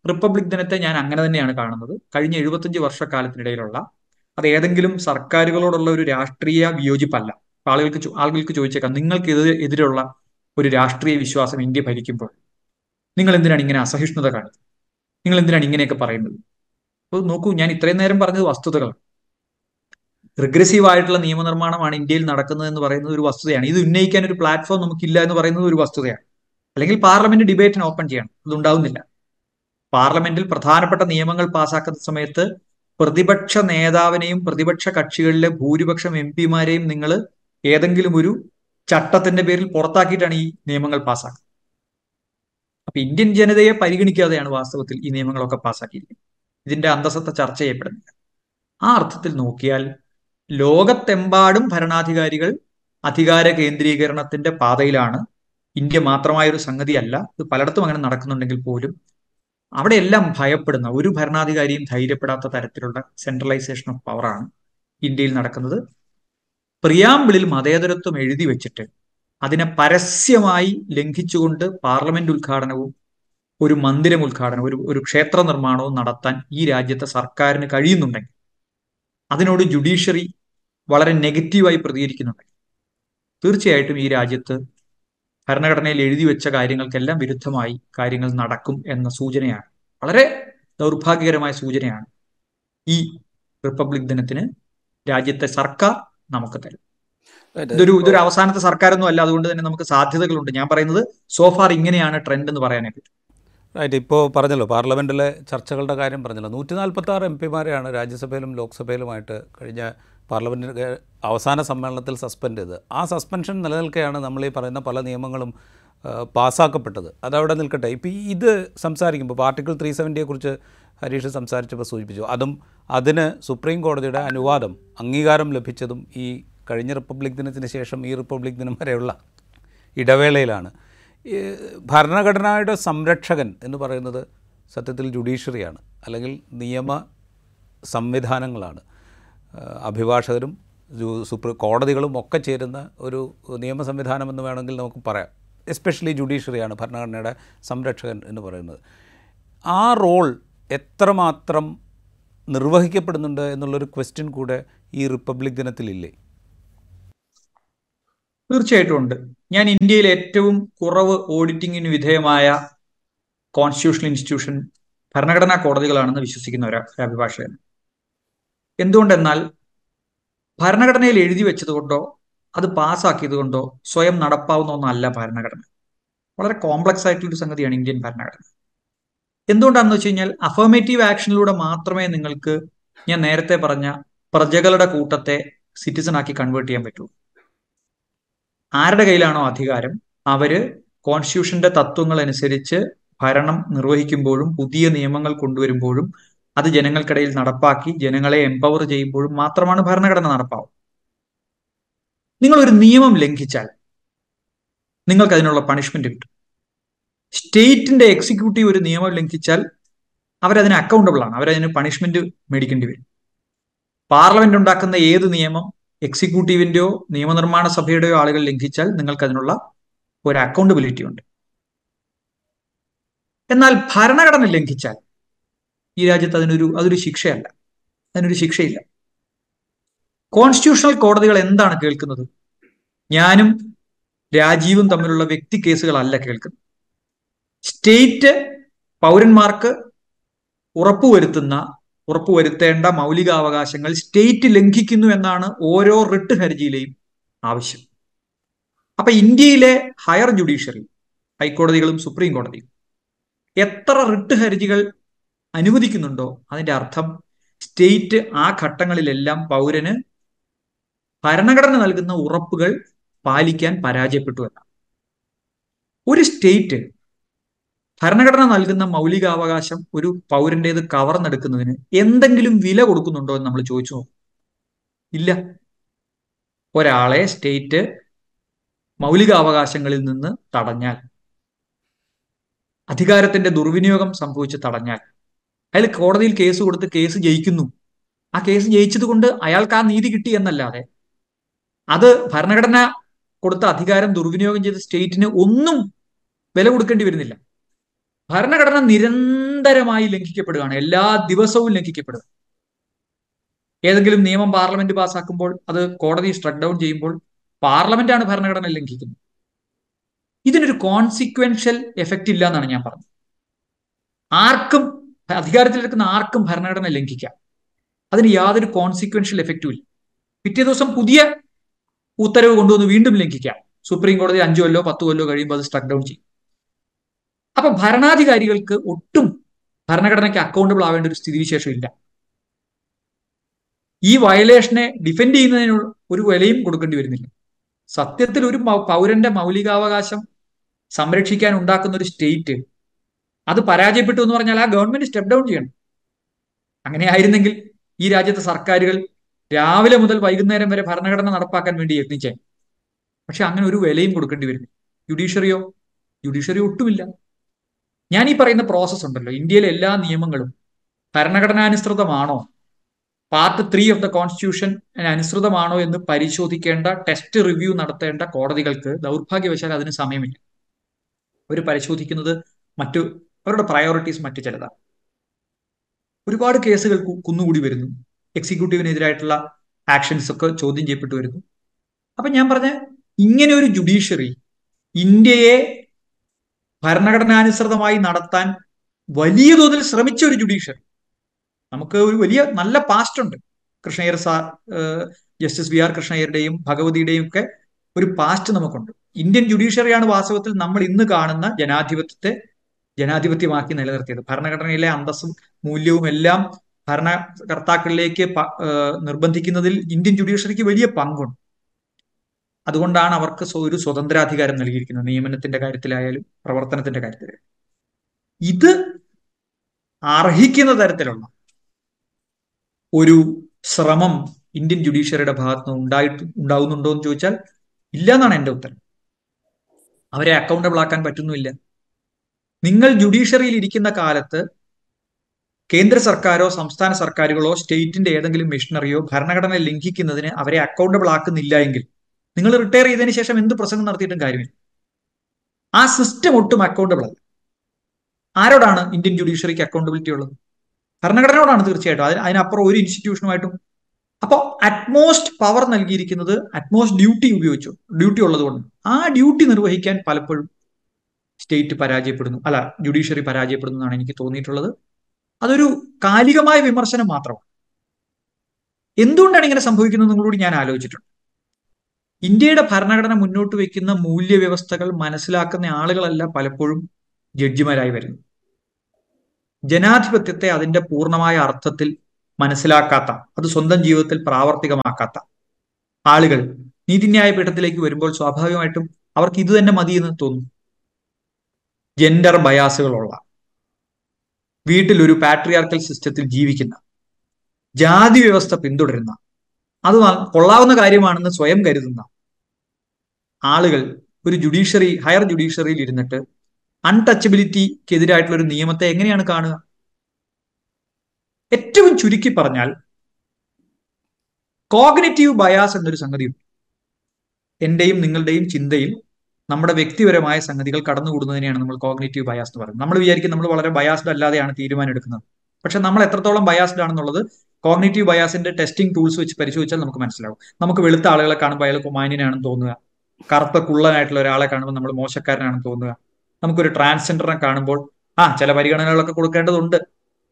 റിപ്പബ്ലിക് ദിനത്തെ ഞാൻ അങ്ങനെ തന്നെയാണ് കാണുന്നത്. കഴിഞ്ഞ എഴുപത്തഞ്ച് വർഷക്കാലത്തിനിടയിലുള്ള അത് ഏതെങ്കിലും സർക്കാരുകളോടുള്ള ഒരു രാഷ്ട്രീയ വിയോജിപ്പല്ല. ആളുകൾക്ക് ആളുകൾക്ക് ചോദിച്ചേക്കാം നിങ്ങൾക്ക് എതിരെയുള്ള ഒരു രാഷ്ട്രീയ വിശ്വാസം ഇന്ത്യ ഭരിക്കുമ്പോൾ നിങ്ങൾ എന്തിനാണ് ഇങ്ങനെ അസഹിഷ്ണുത കാണിക്കുന്നത്? നിങ്ങൾ എന്തിനാണ് ഇങ്ങനെയൊക്കെ പറയുന്നത്? അപ്പോൾ നോക്കൂ ഞാൻ ഇത്രയും നേരം പറഞ്ഞത് വസ്തുതകളാണ്. റിഗ്രസീവ് ആയിട്ടുള്ള നിയമനിർമ്മാണമാണ് ഇന്ത്യയിൽ നടക്കുന്നത് എന്ന് പറയുന്നത് ഒരു വസ്തുതയാണ്. ഇത് ഉന്നയിക്കാൻ ഒരു പ്ലാറ്റ്ഫോം നമുക്കില്ല എന്ന് പറയുന്നത് ഒരു വസ്തുതയാണ്. അല്ലെങ്കിൽ പാർലമെന്റ് ഡിബേറ്റിന് ഓപ്പൺ ചെയ്യണം. അതുണ്ടാവുന്നില്ല. പാർലമെന്റിൽ പ്രധാനപ്പെട്ട നിയമങ്ങൾ പാസാക്കുന്ന സമയത്ത് പ്രതിപക്ഷ നേതാവിനെയും പ്രതിപക്ഷ കക്ഷികളിലെ ഭൂരിപക്ഷം എം പിമാരെയും നിങ്ങൾ ഏതെങ്കിലും ഒരു ചട്ടത്തിന്റെ പേരിൽ പുറത്താക്കിയിട്ടാണ് ഈ നിയമങ്ങൾ പാസ്സാക്കുന്നത്. അപ്പൊ ഇന്ത്യൻ ജനതയെ പരിഗണിക്കാതെയാണ് വാസ്തവത്തിൽ ഈ നിയമങ്ങളൊക്കെ പാസ്സാക്കിയിരിക്കുന്നത്. ഇതിന്റെ അന്തസത്ത ചർച്ച ചെയ്യപ്പെടുന്നില്ല. ആ അർത്ഥത്തിൽ നോക്കിയാൽ ലോകത്തെമ്പാടും ഭരണാധികാരികൾ അധികാര കേന്ദ്രീകരണത്തിന്റെ പാതയിലാണ്. ഇന്ത്യ മാത്രമായ ഒരു സംഗതിയല്ല. ഇത് പലയിടത്തും അങ്ങനെ നടക്കുന്നുണ്ടെങ്കിൽ പോലും അവിടെയെല്ലാം ഭയപ്പെടുന്ന ഒരു ഭരണാധികാരിയും ധൈര്യപ്പെടാത്ത തരത്തിലുള്ള സെൻട്രലൈസേഷൻ ഓഫ് പവറാണ് ഇന്ത്യയിൽ നടക്കുന്നത്. പ്രിയാമ്പിളിൽ മതേതരത്വം എഴുതി വെച്ചിട്ട് അതിനെ പരസ്യമായി ലംഘിച്ചുകൊണ്ട് പാർലമെന്റ് ഉദ്ഘാടനവും ഒരു മന്ദിരം ഉദ്ഘാടനം ഒരു ഒരു ക്ഷേത്ര നിർമ്മാണവും നടത്താൻ ഈ രാജ്യത്തെ സർക്കാരിന് കഴിയുന്നുണ്ടെങ്കിൽ അതിനോട് ജുഡീഷ്യറി വളരെ നെഗറ്റീവായി പ്രതികരിക്കുന്നുണ്ടെങ്കിൽ തീർച്ചയായിട്ടും ഈ രാജ്യത്ത് ഭരണഘടനയിൽ എഴുതി വെച്ച കാര്യങ്ങൾക്കെല്ലാം വിരുദ്ധമായി കാര്യങ്ങൾ നടക്കും എന്ന സൂചനയാണ്. വളരെ ദൗർഭാഗ്യകരമായ സൂചനയാണ് ഈ റിപ്പബ്ലിക് ദിനത്തിന് രാജ്യത്തെ സർക്കാർ നമുക്ക് തരും. ഇതൊരു ഇതൊരു അവസാനത്തെ സർക്കാരൊന്നും അല്ല. അതുകൊണ്ട് തന്നെ നമുക്ക് സാധ്യതകളുണ്ട്. ഞാൻ പറയുന്നത് സോഫാർ ഇങ്ങനെയാണ് ട്രെൻഡ് എന്ന് പറയാനേ പറ്റും. റൈറ്റ് ഇപ്പോൾ പറഞ്ഞല്ലോ പാർലമെന്റിലെ ചർച്ചകളുടെ കാര്യം പറഞ്ഞല്ലോ. നൂറ്റി നാൽപ്പത്തി ആറ് എം പിമാരെയാണ് രാജ്യസഭയിലും ലോക്സഭയിലുമായിട്ട് കഴിഞ്ഞ പാർലമെന്റ് അവസാന സമ്മേളനത്തിൽ സസ്പെൻഡ് ചെയ്ത് ആ സസ്പെൻഷൻ നിലനിൽക്കുകയാണ് നമ്മൾ ഈ പറയുന്ന പല നിയമങ്ങളും പാസ്സാക്കപ്പെട്ടത്. അതവിടെ നിൽക്കട്ടെ. ഇപ്പോൾ ഇത് സംസാരിക്കുമ്പോൾ ആർട്ടിക്കിൾ ത്രീ സെവന്റിയെക്കുറിച്ച് ഹരീഷ് സംസാരിച്ചപ്പോൾ സൂചിപ്പിച്ചു. അതും അതിന് സുപ്രീം കോടതിയുടെ അനുവാദം അംഗീകാരം ലഭിച്ചതും ഈ കഴിഞ്ഞ റിപ്പബ്ലിക് ദിനത്തിന് ശേഷം ഈ റിപ്പബ്ലിക് ദിനം വരെയുള്ള ഇടവേളയിലാണ്. ഭരണഘടനയുടെ സംരക്ഷകൻ എന്ന് പറയുന്നത് സത്യത്തിൽ ജുഡീഷ്യറിയാണ്. അല്ലെങ്കിൽ നിയമ സംവിധാനങ്ങളാണ്. അഭിഭാഷകരും സുപ്രീം കോടതികളും ഒക്കെ ചേരുന്ന ഒരു നിയമ സംവിധാനമെന്ന് വേണമെങ്കിൽ നമുക്ക് പറയാം. എസ്പെഷ്യലി ജുഡീഷ്യറിയാണ് ഭരണഘടനയുടെ സംരക്ഷകൻ എന്ന് പറയുന്നത്. ആ റോൾ എത്രമാത്രം നിർവഹിക്കപ്പെടുന്നുണ്ട് എന്നുള്ളൊരു ക്വസ്റ്റ്യൻ കൂടെ ഈ റിപ്പബ്ലിക് ദിനത്തിലില്ലേ? തീർച്ചയായിട്ടും ഉണ്ട്. ഞാൻ ഇന്ത്യയിൽ ഏറ്റവും കുറവ് ഓഡിറ്റിങ്ങിന് വിധേയമായ കോൺസ്റ്റിറ്റ്യൂഷണൽ ഇൻസ്റ്റിറ്റ്യൂഷൻ ഭരണഘടനാ കോടതികളാണെന്ന് വിശ്വസിക്കുന്ന ഒരു അഭിഭാഷകൻ. എന്തുകൊണ്ടെന്നാൽ ഭരണഘടനയിൽ എഴുതി വെച്ചതുകൊണ്ടോ അത് പാസ്സാക്കിയത് കൊണ്ടോ സ്വയം നടപ്പാവുന്ന ഒന്നല്ല ഭരണഘടന. വളരെ കോംപ്ലക്സ് ആയിട്ടുള്ളൊരു സംഗതിയാണ് ഇന്ത്യൻ ഭരണഘടന. എന്തുകൊണ്ടാണെന്ന് വെച്ച് കഴിഞ്ഞാൽ അഫർമേറ്റീവ് ആക്ഷനിലൂടെ മാത്രമേ നിങ്ങൾക്ക് ഞാൻ നേരത്തെ പറഞ്ഞ പ്രജകളുടെ കൂട്ടത്തെ സിറ്റിസൺ ആക്കി കൺവേർട്ട് ചെയ്യാൻ പറ്റുള്ളൂ ആരുടെ കയ്യിലാണോ അധികാരം അവർ കോൺസ്റ്റിറ്റ്യൂഷന്റെ തത്വങ്ങൾ അനുസരിച്ച് ഭരണം നിർവഹിക്കുമ്പോഴും പുതിയ നിയമങ്ങൾ കൊണ്ടുവരുമ്പോഴും അത് ജനങ്ങൾക്കിടയിൽ നടപ്പാക്കി ജനങ്ങളെ എംപവർ ചെയ്യുമ്പോഴും മാത്രമാണ് ഭരണഘടന നടപ്പാവും നിങ്ങൾ ഒരു നിയമം ലംഘിച്ചാൽ നിങ്ങൾക്ക് അതിനുള്ള പണിഷ്മെന്റ് കിട്ടും. സ്റ്റേറ്റിന്റെ എക്സിക്യൂട്ടീവ് ഒരു നിയമം ലംഘിച്ചാൽ അവരതിന് അക്കൗണ്ടബിൾ ആണ്. അവരതിന് പണിഷ്മെന്റ് മേടിക്കേണ്ടി വരും. പാർലമെന്റ് ഉണ്ടാക്കുന്ന ഏത് നിയമം എക്സിക്യൂട്ടീവിന്റെയോ നിയമനിർമ്മാണ സഭയുടെയോ ആളുകൾ ലംഘിച്ചാൽ നിങ്ങൾക്ക് അതിനുള്ള ഒരു അക്കൗണ്ടബിലിറ്റി ഉണ്ട്. എന്നാൽ ഭരണഘടന ലംഘിച്ചാൽ ഈ രാജ്യത്ത് അതിനൊരു അതൊരു ശിക്ഷയല്ല. അതിനൊരു ശിക്ഷയില്ല. കോൺസ്റ്റിറ്റ്യൂഷണൽ കോടതികൾ എന്താണ് കേൾക്കുന്നത്? ഞാനും രാജീവും തമ്മിലുള്ള വ്യക്തി കേസുകളല്ല കേൾക്കുന്നത്. സ്റ്റേറ്റ് പൗരന്മാർക്ക് ഉറപ്പുവരുത്തുന്ന ഉറപ്പുവരുത്തേണ്ട മൗലികാവകാശങ്ങൾ സ്റ്റേറ്റ് ലംഘിക്കുന്നു എന്നാണ് ഓരോ റിട്ട് ഹർജിയിലെയും ആവശ്യം. അപ്പൊ ഇന്ത്യയിലെ ഹയർ ജുഡീഷ്യറി ഹൈക്കോടതികളും സുപ്രീം കോടതിയും എത്ര റിട്ട് ഹർജികൾ അനുവദിക്കുന്നുണ്ടോ? അതിന്റെ അർത്ഥം സ്റ്റേറ്റ് ആ ഘട്ടങ്ങളിലെല്ലാം പൗരന് ഭരണഘടന നൽകുന്ന ഉറപ്പുകൾ പാലിക്കാൻ പരാജയപ്പെട്ടു എന്നാണ്. ഒരു സ്റ്റേറ്റ് ഭരണഘടന നൽകുന്ന മൗലികാവകാശം ഒരു പൗരന്റേത് കവർന്നെടുക്കുന്നതിന് എന്തെങ്കിലും വില കൊടുക്കുന്നുണ്ടോ എന്ന് നമ്മൾ ചോദിച്ചു നോക്കും. ഇല്ല. ഒരാളെ സ്റ്റേറ്റ് മൗലികാവകാശങ്ങളിൽ നിന്ന് തടഞ്ഞാൽ അധികാരത്തിന്റെ ദുർവിനിയോഗം സംഭവിച്ച് തടഞ്ഞാൽ അയാൾ കോടതിയിൽ കേസ് കൊടുത്ത് കേസ് ജയിക്കുന്നു. ആ കേസ് ജയിച്ചത് കൊണ്ട് അയാൾക്ക് ആ നീതി കിട്ടി എന്നല്ലാതെ അത് ഭരണഘടന കൊടുത്ത അധികാരം ദുർവിനിയോഗം ചെയ്ത സ്റ്റേറ്റിന് ഒന്നും വില കൊടുക്കേണ്ടി വരുന്നില്ല. ഭരണഘടന നിരന്തരമായി ലംഘിക്കപ്പെടുകയാണ്. എല്ലാ ദിവസവും ലംഘിക്കപ്പെടുക ഏതെങ്കിലും നിയമം പാർലമെന്റ് പാസ്സാക്കുമ്പോൾ അത് കോടതി സ്ട്രക്ക് ഡൗൺ ചെയ്യുമ്പോൾ പാർലമെന്റാണ് ഭരണഘടന ലംഘിക്കുന്നത്. ഇതിനൊരു കോൺസിക്വൻഷ്യൽ എഫക്റ്റ് ഇല്ല എന്നാണ് ഞാൻ പറഞ്ഞത്. ആർക്കും അധികാരത്തിലെടുക്കുന്ന ആർക്കും ഭരണഘടന ലംഘിക്കാം. അതിന് യാതൊരു കോൺസിക്വൻഷ്യൽ എഫക്റ്റും ഇല്ല. പിറ്റേ ദിവസം പുതിയ ഉത്തരവ് കൊണ്ടുവന്ന് വീണ്ടും ലംഘിക്കാം. സുപ്രീം കോടതി അഞ്ചു കൊല്ലോ പത്ത് കൊല്ലോ കഴിയുമ്പോൾ അത് സ്ട്രക്ക് ഡൗൺ ചെയ്യും. അപ്പൊ ഭരണാധികാരികൾക്ക് ഒട്ടും ഭരണഘടനയ്ക്ക് അക്കൗണ്ടബിൾ ആവേണ്ട ഒരു സ്ഥിതിവിശേഷം ഇല്ല. ഈ വയലേഷനെ ഡിഫെൻഡ് ചെയ്യുന്നതിന് ഒരു വിലയും കൊടുക്കേണ്ടി വരുന്നില്ല. സത്യത്തിൽ ഒരു പൗരന്റെ മൗലികാവകാശം സംരക്ഷിക്കാൻ ഉണ്ടാക്കുന്ന ഒരു സ്റ്റേറ്റ് അത് പരാജയപ്പെട്ടു എന്ന് പറഞ്ഞാൽ ആ ഗവൺമെന്റ് സ്റ്റെപ്പ് ഡൗൺ ചെയ്യണം. അങ്ങനെ ആയിരുന്നെങ്കിൽ ഈ രാജ്യത്തെ സർക്കാരുകൾ രാവിലെ മുതൽ വൈകുന്നേരം വരെ ഭരണഘടന നടപ്പാക്കാൻ വേണ്ടി യത്നിച്ചേ. പക്ഷെ അങ്ങനെ ഒരു വിലയും കൊടുക്കേണ്ടി വരുന്നു ജുഡീഷ്യറിയോ ജുഡീഷ്യറി ഒട്ടുമില്ല. ഞാൻ ഈ പറയുന്ന പ്രോസസ് ഉണ്ടല്ലോ. ഇന്ത്യയിലെ എല്ലാ നിയമങ്ങളും ഭരണഘടനാനുസൃതമാണോ? Part three of the constitution അനുസൃതമാണോ എന്ന് പരിശോധിക്കേണ്ട ടെസ്റ്റ് റിവ്യൂ നടത്തേണ്ട കോടതികൾക്ക് ദൗർഭാഗ്യവശാൽ അതിന് സമയമില്ല. അവർ പരിശോധിക്കുന്നത് മറ്റു അവരുടെ പ്രയോറിറ്റീസ് മറ്റു ചിലതാണ്. ഒരുപാട് കേസുകൾ കുന്നുകൂടി വരുന്നു. എക്സിക്യൂട്ടീവിനെതിരായിട്ടുള്ള ആക്ഷൻസ് ഒക്കെ ചോദ്യം ചെയ്യപ്പെട്ടു വരുന്നു. അപ്പൊ ഞാൻ പറഞ്ഞ ഇങ്ങനെ ഒരു ജുഡീഷ്യറി ഇന്ത്യയെ ഭരണഘടനാനുസൃതമായി നടത്താൻ വലിയ തോതിൽ ശ്രമിച്ച ഒരു ജുഡീഷ്യറി നമുക്ക് ഒരു വലിയ നല്ല പാസ്റ്റ് ഉണ്ട്. Krishna Iyer sir justice V R കൃഷ്ണയ്യരുടെയും ഭഗവതിയുടെയും ഒക്കെ ഒരു പാസ്റ്റ് നമുക്കുണ്ട്. ഇന്ത്യൻ ജുഡീഷ്യറിയാണ് വാസ്തവത്തിൽ നമ്മൾ ഇന്ന് കാണുന്ന ജനാധിപത്യത്തെ ജനാധിപത്യമാക്കി നിലനിർത്തിയത്. ഭരണഘടനയിലെ അന്തസ്സും മൂല്യവും എല്ലാം ഭരണകർത്താക്കളിലേക്ക് നിർബന്ധിക്കുന്നതിൽ ഇന്ത്യൻ ജുഡീഷ്യറിക്ക് വലിയ പങ്കുണ്ട്. അതുകൊണ്ടാണ് അവർക്ക് ഒരു സ്വതന്ത്രാധികാരം നൽകിയിരിക്കുന്നത് നിയമനത്തിന്റെ കാര്യത്തിലായാലും പ്രവർത്തനത്തിന്റെ കാര്യത്തിലായാലും. ഇത് അർഹിക്കുന്ന തരത്തിലുള്ള ഒരു ശ്രമം ഇന്ത്യൻ ജുഡീഷ്യറിയുടെ ഭാഗത്ത് നിന്ന് ഉണ്ടായിട്ട് ഉണ്ടാവുന്നുണ്ടോ എന്ന് ചോദിച്ചാൽ ഇല്ല എന്നാണ് എന്റെ ഉത്തരം. അവരെ അക്കൗണ്ടബിൾ ആക്കാൻ പറ്റുന്നുമില്ല. നിങ്ങൾ ജുഡീഷ്യറിയിൽ ഇരിക്കുന്ന കാലത്ത് കേന്ദ്ര സർക്കാരോ സംസ്ഥാന സർക്കാരുകളോ സ്റ്റേറ്റിന്റെ ഏതെങ്കിലും മിഷണറിയോ ഭരണഘടന ലംഘിക്കുന്നതിന് അവരെ അക്കൗണ്ടബിൾ ആക്കുന്നില്ല എങ്കിൽ നിങ്ങൾ റിട്ടയർ ചെയ്തതിന് ശേഷം എന്ത് പ്രസംഗം നടത്തിയിട്ടും കാര്യമില്ല. ആ സിസ്റ്റം ഒട്ടും അക്കൗണ്ടബിൾ അല്ല. ആരോടാണ് ഇന്ത്യൻ ജുഡീഷ്യറിക്ക് അക്കൗണ്ടബിലിറ്റി ഉള്ളത്? ഭരണഘടനയോടാണ് തീർച്ചയായിട്ടും. അതിന് അതിനപ്പുറം ഒരു ഇൻസ്റ്റിറ്റ്യൂഷനുമായിട്ടും അപ്പോൾ അറ്റ്മോസ്റ്റ് പവർ നൽകിയിരിക്കുന്നത് അറ്റ്മോസ്റ്റ് ഡ്യൂട്ടി ഉപയോഗിച്ചു? ഡ്യൂട്ടി ഉള്ളതുകൊണ്ട്. ആ ഡ്യൂട്ടി നിർവഹിക്കാൻ പലപ്പോഴും സ്റ്റേറ്റ് പരാജയപ്പെടുന്നു. അല്ല ജുഡീഷ്യറി പരാജയപ്പെടുന്നു എന്നാണ് എനിക്ക് തോന്നിയിട്ടുള്ളത്. അതൊരു കാലികമായ വിമർശനം മാത്രമാണ്. എന്തുകൊണ്ടാണ് ഇങ്ങനെ സംഭവിക്കുന്നത് എന്നുകൂടി ഞാൻ ആലോചിച്ചിട്ടുണ്ട്. ഇന്ത്യയുടെ ഭരണഘടന മുന്നോട്ട് വയ്ക്കുന്ന മൂല്യവ്യവസ്ഥകൾ മനസ്സിലാക്കുന്ന ആളുകളല്ല പലപ്പോഴും ജഡ്ജിമാരായി വരുന്നു ജനാധിപത്യത്തെ അതിന്റെ പൂർണമായ അർത്ഥത്തിൽ മനസ്സിലാക്കാത്ത അത് സ്വന്തം ജീവിതത്തിൽ പ്രാവർത്തികമാക്കാത്ത ആളുകൾ നീതിന്യായ പീഠത്തിലേക്ക് വരുമ്പോൾ സ്വാഭാവികമായിട്ടും അവർക്ക് ഇത് തന്നെ മതി എന്ന് തോന്നും ജെൻഡർ ബയാസുകളുള്ള വീട്ടിൽ ഒരു പാട്രിയാർക്കൽ സിസ്റ്റത്തിൽ ജീവിക്കുന്ന ജാതി വ്യവസ്ഥ പിന്തുടരുന്ന അത് കൊള്ളാവുന്ന കാര്യമാണെന്ന് സ്വയം കരുതുന്ന ആളുകൾ ഒരു ജുഡീഷ്യറി ഹയർ ജുഡീഷ്യറിയിൽ ഇരുന്നിട്ട് അൺടച്ചബിലിറ്റിക്കെതിരായിട്ടുള്ള ഒരു നിയമത്തെ എങ്ങനെയാണ് കാണുക? ഏറ്റവും ചുരുക്കി പറഞ്ഞാൽ കോഗ്നറ്റീവ് ബയാസ് എന്നൊരു സംഗതിയുണ്ട്. എന്റെയും നിങ്ങളുടെയും ചിന്തയിൽ നമ്മുടെ വ്യക്തിപരമായ സംഗതികൾ കടന്നുകൂടുന്നതിനെയാണ് നമ്മൾ കോഗ്നേറ്റീവ് ബയാസ് എന്ന് പറയുന്നത്. നമ്മൾ വിചാരിക്കും നമ്മൾ വളരെ ബയാസ്ഡ് അല്ലാതെയാണ് തീരുമാനം എടുക്കുന്നത് പക്ഷെ നമ്മൾ എത്രത്തോളം ബയാസ്ഡ് ആണെന്നുള്ളത് കോഗ്നേറ്റീവ് ബയാസിന്റെ ടെസ്റ്റിംഗ് ടൂൾസ് വെച്ച് പരിശോധിച്ചാൽ നമുക്ക് മനസ്സിലാവും. നമുക്ക് വെളുത്ത ആളുകളെ കാണുമ്പോൾ അയാൾ കുമാനിനാണെന്ന് തോന്നുക. കറുത്ത കുള്ളനായിട്ടുള്ള ഒരാളെ കാണുമ്പോൾ നമ്മൾ മോശക്കാരനാണെന്ന് തോന്നുക. നമുക്കൊരു ട്രാൻസ്ജെൻഡറിനെ കാണുമ്പോൾ ആ ചില പരിഗണനകളൊക്കെ കൊടുക്കേണ്ടതുണ്ട്.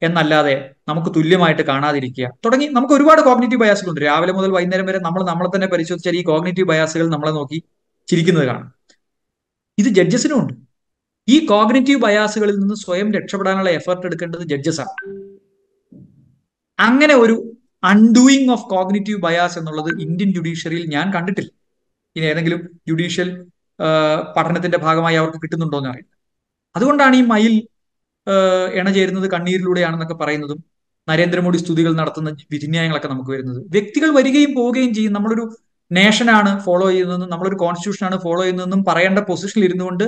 എന്നല്ലാതെ നമുക്ക് തുല്യമായിട്ട് കാണാതിരിക്കുക. തുടങ്ങി നമുക്ക് ഒരുപാട് കോഗ്നേറ്റീവ് ബയാസുകളുണ്ട് രാവിലെ മുതൽ വൈകുന്നേരം വരെ നമ്മൾ നമ്മളെ തന്നെ പരിശോധിച്ചാൽ ഈ കോഗ്നേറ്റീവ് ബയാസുകൾ നമ്മളെ നോക്കി ചിരിക്കുന്നത് കാണും. ഇത് ജഡ്ജസിനും ഉണ്ട്. ഈ കോഗ്നറ്റീവ് ബയാസുകളിൽ നിന്ന് സ്വയം രക്ഷപ്പെടാനുള്ള എഫർട്ട് എടുക്കേണ്ടത് ജഡ്ജസാണ് അങ്ങനെ ഒരു അൺഡൂയിങ് ഓഫ് കോഗ്നറ്റീവ് ബയാസ് എന്നുള്ളത് ഇന്ത്യൻ ജുഡീഷ്യറിയിൽ ഞാൻ കണ്ടിട്ടില്ല. ഇനി ഏതെങ്കിലും ജുഡീഷ്യൽ പഠനത്തിന്റെ ഭാഗമായി അവർക്ക് കിട്ടുന്നുണ്ടോ എന്ന് അറിയില്ല. അതുകൊണ്ടാണ് ഈ മയിൽ ഇണ ചേരുന്നത് കണ്ണീരിലൂടെയാണെന്നൊക്കെ പറയുന്നതും നരേന്ദ്രമോദി സ്തുതികൾ നടത്തുന്ന വിധിന്യായങ്ങളൊക്കെ നമുക്ക് വരുന്നത്. വ്യക്തികൾ വരികയും പോവുകയും ചെയ്യും. നമ്മളൊരു നേഷനാണ് ഫോളോ ചെയ്യുന്നതെന്നും നമ്മളൊരു കോൺസ്റ്റിറ്റ്യൂഷനാണ് ഫോളോ ചെയ്യുന്നതെന്നും പറയേണ്ട പൊസിഷനിൽ ഇരുന്നുകൊണ്ട്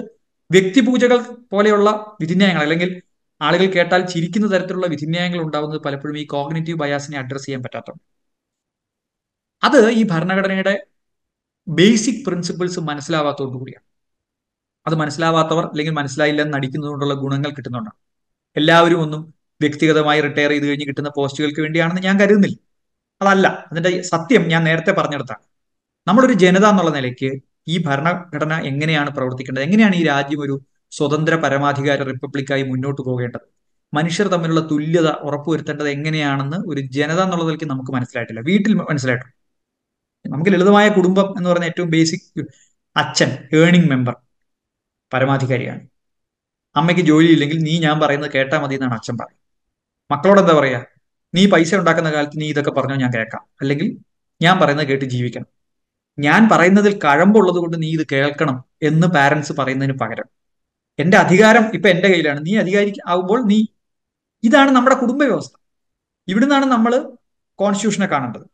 വ്യക്തിപൂജകൾ പോലെയുള്ള വിധിന്യായങ്ങൾ അല്ലെങ്കിൽ ആളുകൾ കേട്ടാൽ ചിരിക്കുന്ന തരത്തിലുള്ള വിധിന്യായങ്ങൾ ഉണ്ടാവുന്നത് പലപ്പോഴും ഈ കോഗ്നേറ്റീവ് ബയാസിനെ അഡ്രസ് ചെയ്യാൻ പറ്റാത്തതാണ് അത് ഈ ഭരണഘടനയുടെ ബേസിക് പ്രിൻസിപ്പിൾസ് മനസ്സിലാവാത്തതുകൊണ്ട് കൂടിയാണ്. അത് മനസ്സിലാവാത്തവർ അല്ലെങ്കിൽ മനസ്സിലായില്ല എന്ന് നടിക്കുന്നതുകൊണ്ടുള്ള ഗുണങ്ങൾ കിട്ടുന്നുണ്ടാണ് എല്ലാവരും ഒന്നും വ്യക്തിഗതമായി റിട്ടയർ ചെയ്ത് കഴിഞ്ഞ് കിട്ടുന്ന പോസ്റ്റുകൾക്ക് വേണ്ടിയാണെന്ന് ഞാൻ കരുതുന്നില്ല. അതല്ല അതിന്റെ സത്യം ഞാൻ നേരത്തെ പറഞ്ഞെടുത്താണ്. നമ്മളൊരു ജനത എന്നുള്ള നിലയ്ക്ക് ഈ ഭരണഘടന എങ്ങനെയാണ് പ്രവർത്തിക്കേണ്ടത്? എങ്ങനെയാണ് ഈ രാജ്യം ഒരു സ്വതന്ത്ര പരമാധികാര റിപ്പബ്ലിക്കായി മുന്നോട്ട് പോകേണ്ടത്? മനുഷ്യർ തമ്മിലുള്ള തുല്യത ഉറപ്പുവരുത്തേണ്ടത് എങ്ങനെയാണെന്ന് ഒരു ജനത എന്നുള്ള നിലയ്ക്ക് നമുക്ക് മനസ്സിലായിട്ടില്ല. വീട്ടിൽ മനസ്സിലായിട്ടുണ്ട്. നമുക്ക് ലളിതമായ കുടുംബം എന്ന് പറഞ്ഞ ഏറ്റവും ബേസിക് അച്ഛൻ ഏണിംഗ് മെമ്പർ പരമാധികാരിയാണ്. അമ്മയ്ക്ക് ജോലിയില്ലെങ്കിൽ നീ ഞാൻ പറയുന്നത് കേട്ടാൽ മതി എന്നാണ് അച്ഛൻ പറയുന്നത്. മക്കളോട് എന്താ പറയാ? നീ പൈസ ഉണ്ടാക്കുന്ന കാലത്ത് നീ ഇതൊക്കെ പറഞ്ഞോ ഞാൻ കേൾക്കാം. അല്ലെങ്കിൽ ഞാൻ പറയുന്നത് കേട്ട് ജീവിക്കണം. ഞാൻ പറയുന്നതിൽ കഴമ്പുള്ളത് കൊണ്ട് നീ ഇത് കേൾക്കണം എന്ന് പാരൻസ് പറയുന്നതിന് പകരം. എന്റെ അധികാരം ഇപ്പൊ എന്റെ കയ്യിലാണ്. നീ അധികാരി ആവുമ്പോൾ നീ ഇതാണ് നമ്മുടെ കുടുംബ വ്യവസ്ഥ. ഇവിടുന്നാണ് നമ്മൾ കോൺസ്റ്റിറ്റ്യൂഷനെ കാണേണ്ടത്.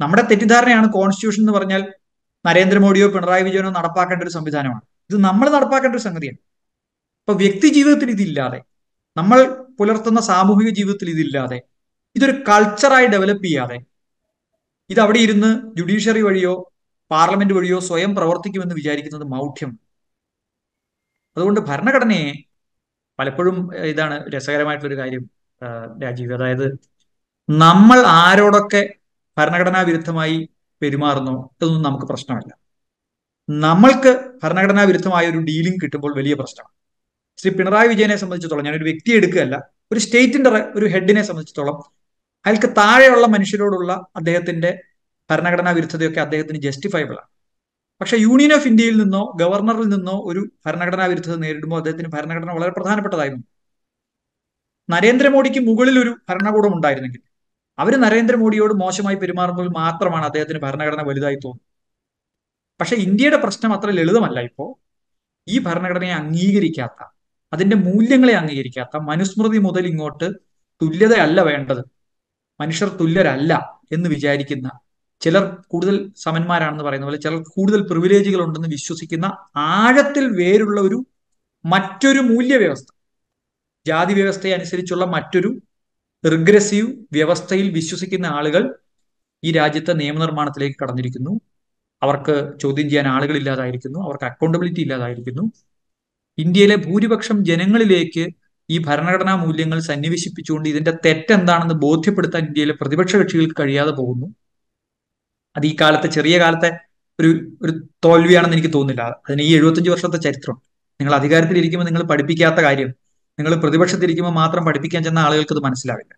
നമ്മുടെ തെറ്റിദ്ധാരണയാണ് കോൺസ്റ്റിറ്റ്യൂഷൻ എന്ന് പറഞ്ഞാൽ നരേന്ദ്രമോദിയോ പിണറായി വിജയനോ നടപ്പാക്കേണ്ട ഒരു സംവിധാനമാണ്. ഇത് നമ്മൾ നടപ്പാക്കേണ്ട ഒരു സംഗതിയാണ്. ഇപ്പൊ വ്യക്തി ജീവിതത്തിൽ ഇതില്ലാതെ നമ്മൾ പുലർത്തുന്ന സാമൂഹിക ജീവിതത്തിൽ ഇതില്ലാതെ ഇതൊരു കൾച്ചറായി ഡെവലപ്പ് ചെയ്യാതെ ഇത് അവിടെ ഇരുന്ന് ജുഡീഷ്യറി വഴിയോ പാർലമെന്റ് വഴിയോ സ്വയം പ്രവർത്തിക്കുമെന്ന് വിചാരിക്കുന്നത് മൗഢ്യം. അതുകൊണ്ട് ഭരണഘടനയെ പലപ്പോഴും ഇതാണ് രസകരമായിട്ടുള്ളൊരു കാര്യം രാജീവ്. അതായത് നമ്മൾ ആരോടൊക്കെ ഭരണഘടനാ വിരുദ്ധമായി പെരുമാറുന്നോ ഇതൊന്നും നമുക്ക് പ്രശ്നമല്ല. നമ്മൾക്ക് ഭരണഘടനാ വിരുദ്ധമായ ഒരു ഡീലിംഗ് കിട്ടുമ്പോൾ വലിയ പ്രശ്നമാണ്. ശ്രീ പിണറായി വിജയനെ സംബന്ധിച്ചിടത്തോളം ഞാനൊരു വ്യക്തിയെ എടുക്കുകയല്ല ഒരു സ്റ്റേറ്റിന്റെ ഒരു ഹെഡിനെ സംബന്ധിച്ചിടത്തോളം അയാൾക്ക് താഴെയുള്ള മനുഷ്യരോടുള്ള അദ്ദേഹത്തിന്റെ ഭരണഘടനാ വിരുദ്ധതയൊക്കെ അദ്ദേഹത്തിന് ജസ്റ്റിഫൈബിൾ ആണ്. പക്ഷെ യൂണിയൻ ഓഫ് ഇന്ത്യയിൽ നിന്നോ ഗവർണറിൽ നിന്നോ ഒരു ഭരണഘടനാ വിരുദ്ധത നേരിടുമ്പോൾ അദ്ദേഹത്തിന് ഭരണഘടന വളരെ പ്രധാനപ്പെട്ടതായിരുന്നു. നരേന്ദ്രമോദിക്ക് മുകളിൽ ഒരു ഭരണകൂടം ഉണ്ടായിരുന്നെങ്കിൽ അവർ നരേന്ദ്രമോദിയോട് മോശമായി പെരുമാറുമ്പോൾ മാത്രമാണ് അദ്ദേഹത്തിന് ഭരണഘടന വലുതായി തോന്നുന്നത്. പക്ഷെ ഇന്ത്യയുടെ പ്രശ്നം അത്ര ലളിതമല്ല ഇപ്പോൾ ഈ ഭരണഘടനയെ അംഗീകരിക്കാത്ത അതിന്റെ മൂല്യങ്ങളെ അംഗീകരിക്കാത്ത മനുസ്മൃതി മുതൽ ഇങ്ങോട്ട് തുല്യതയല്ല വേണ്ടത് മനുഷ്യർ തുല്യരല്ല എന്ന് വിചാരിക്കുന്ന ചിലർ കൂടുതൽ സമന്മാരാണെന്ന് പറയുന്ന പോലെ ചിലർ കൂടുതൽ പ്രിവിലേജുകൾ ഉണ്ടെന്ന് വിശ്വസിക്കുന്ന ആഴത്തിൽ വേരുള്ള ഒരു മറ്റൊരു മൂല്യവ്യവസ്ഥ. ജാതി വ്യവസ്ഥയെ അനുസരിച്ചുള്ള മറ്റൊരു റിഗ്രസീവ് വ്യവസ്ഥയിൽ വിശ്വസിക്കുന്ന ആളുകൾ ഈ രാജ്യത്തെ നിയമനിർമ്മാണത്തിലേക്ക് കടന്നിരിക്കുന്നു. അവർക്ക് ചോദ്യം ചെയ്യാൻ ആളുകൾ ഇല്ലാതായിരിക്കുന്നു അവർക്ക് അക്കൗണ്ടബിലിറ്റി ഇല്ലാതായിരിക്കുന്നു. ഇന്ത്യയിലെ ഭൂരിപക്ഷം ജനങ്ങളിലേക്ക് ഈ ഭരണഘടനാ മൂല്യങ്ങൾ സന്നിവേശിപ്പിച്ചുകൊണ്ട് ഇതിന്റെ തെറ്റെന്താണെന്ന് ബോധ്യപ്പെടുത്താൻ ഇന്ത്യയിലെ പ്രതിപക്ഷ കക്ഷികൾക്ക് കഴിയാതെ പോകുന്നു. അത് ഈ കാലത്തെ ചെറിയ കാലത്തെ ഒരു ഒരു തോൽവിയാണെന്ന് എനിക്ക് തോന്നുന്നില്ല. അതിന് ഈ എഴുപത്തഞ്ച് വർഷത്തെ ചരിത്രം. നിങ്ങൾ അധികാരത്തിലിരിക്കുമ്പോൾ നിങ്ങൾ പഠിപ്പിക്കാത്ത കാര്യം നിങ്ങൾ പ്രതിപക്ഷത്തിരിക്കുമ്പോൾ മാത്രം പഠിപ്പിക്കാൻ ചെന്ന ആളുകൾക്ക് ഇത് മനസ്സിലാവില്ല.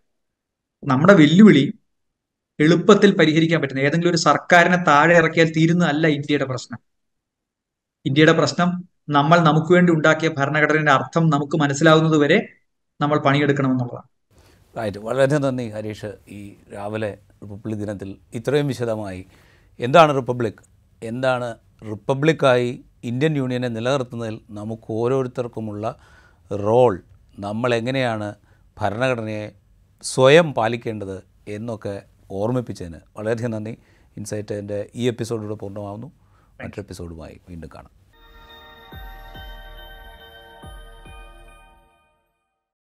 നമ്മുടെ വെല്ലുവിളി എളുപ്പത്തിൽ പരിഹരിക്കാൻ പറ്റുന്ന ഏതെങ്കിലും ഒരു സർക്കാരിനെ താഴെ ഇറക്കിയാൽ തീരുന്നതല്ല ഇന്ത്യയുടെ പ്രശ്നം. ഇന്ത്യയുടെ പ്രശ്നം നമ്മൾ നമുക്ക് വേണ്ടി ഉണ്ടാക്കിയ ഭരണഘടനയുടെ അർത്ഥം നമുക്ക് മനസ്സിലാവുന്നത് വരെ നമ്മൾ പണിയെടുക്കണമെന്നുള്ളതാണ്. റൈറ്റ് വളരെ നന്ദി ഹരീഷ്. ഈ രാവിലെ റിപ്പബ്ലിക് ദിനത്തിൽ ഇത്രയും വിശദമായി എന്താണ് റിപ്പബ്ലിക്? എന്താണ് റിപ്പബ്ലിക്കായി ഇന്ത്യൻ യൂണിയനെ നിലനിർത്തുന്നതിൽ നമുക്ക് ഓരോരുത്തർക്കുമുള്ള റോൾ? നമ്മളെങ്ങനെയാണ് ഭരണഘടനയെ സ്വയം പാലിക്കേണ്ടത് എന്നൊക്കെ ഓർമ്മിപ്പിച്ചതിന് വളരെയധികം നന്ദി. ഇൻസൈറ്റിന്റെ ഈ എപ്പിസോഡിലൂടെ പൂർണമാകുന്നു മറ്റൊരു എപ്പിസോഡുമായി വീണ്ടും കാണാം.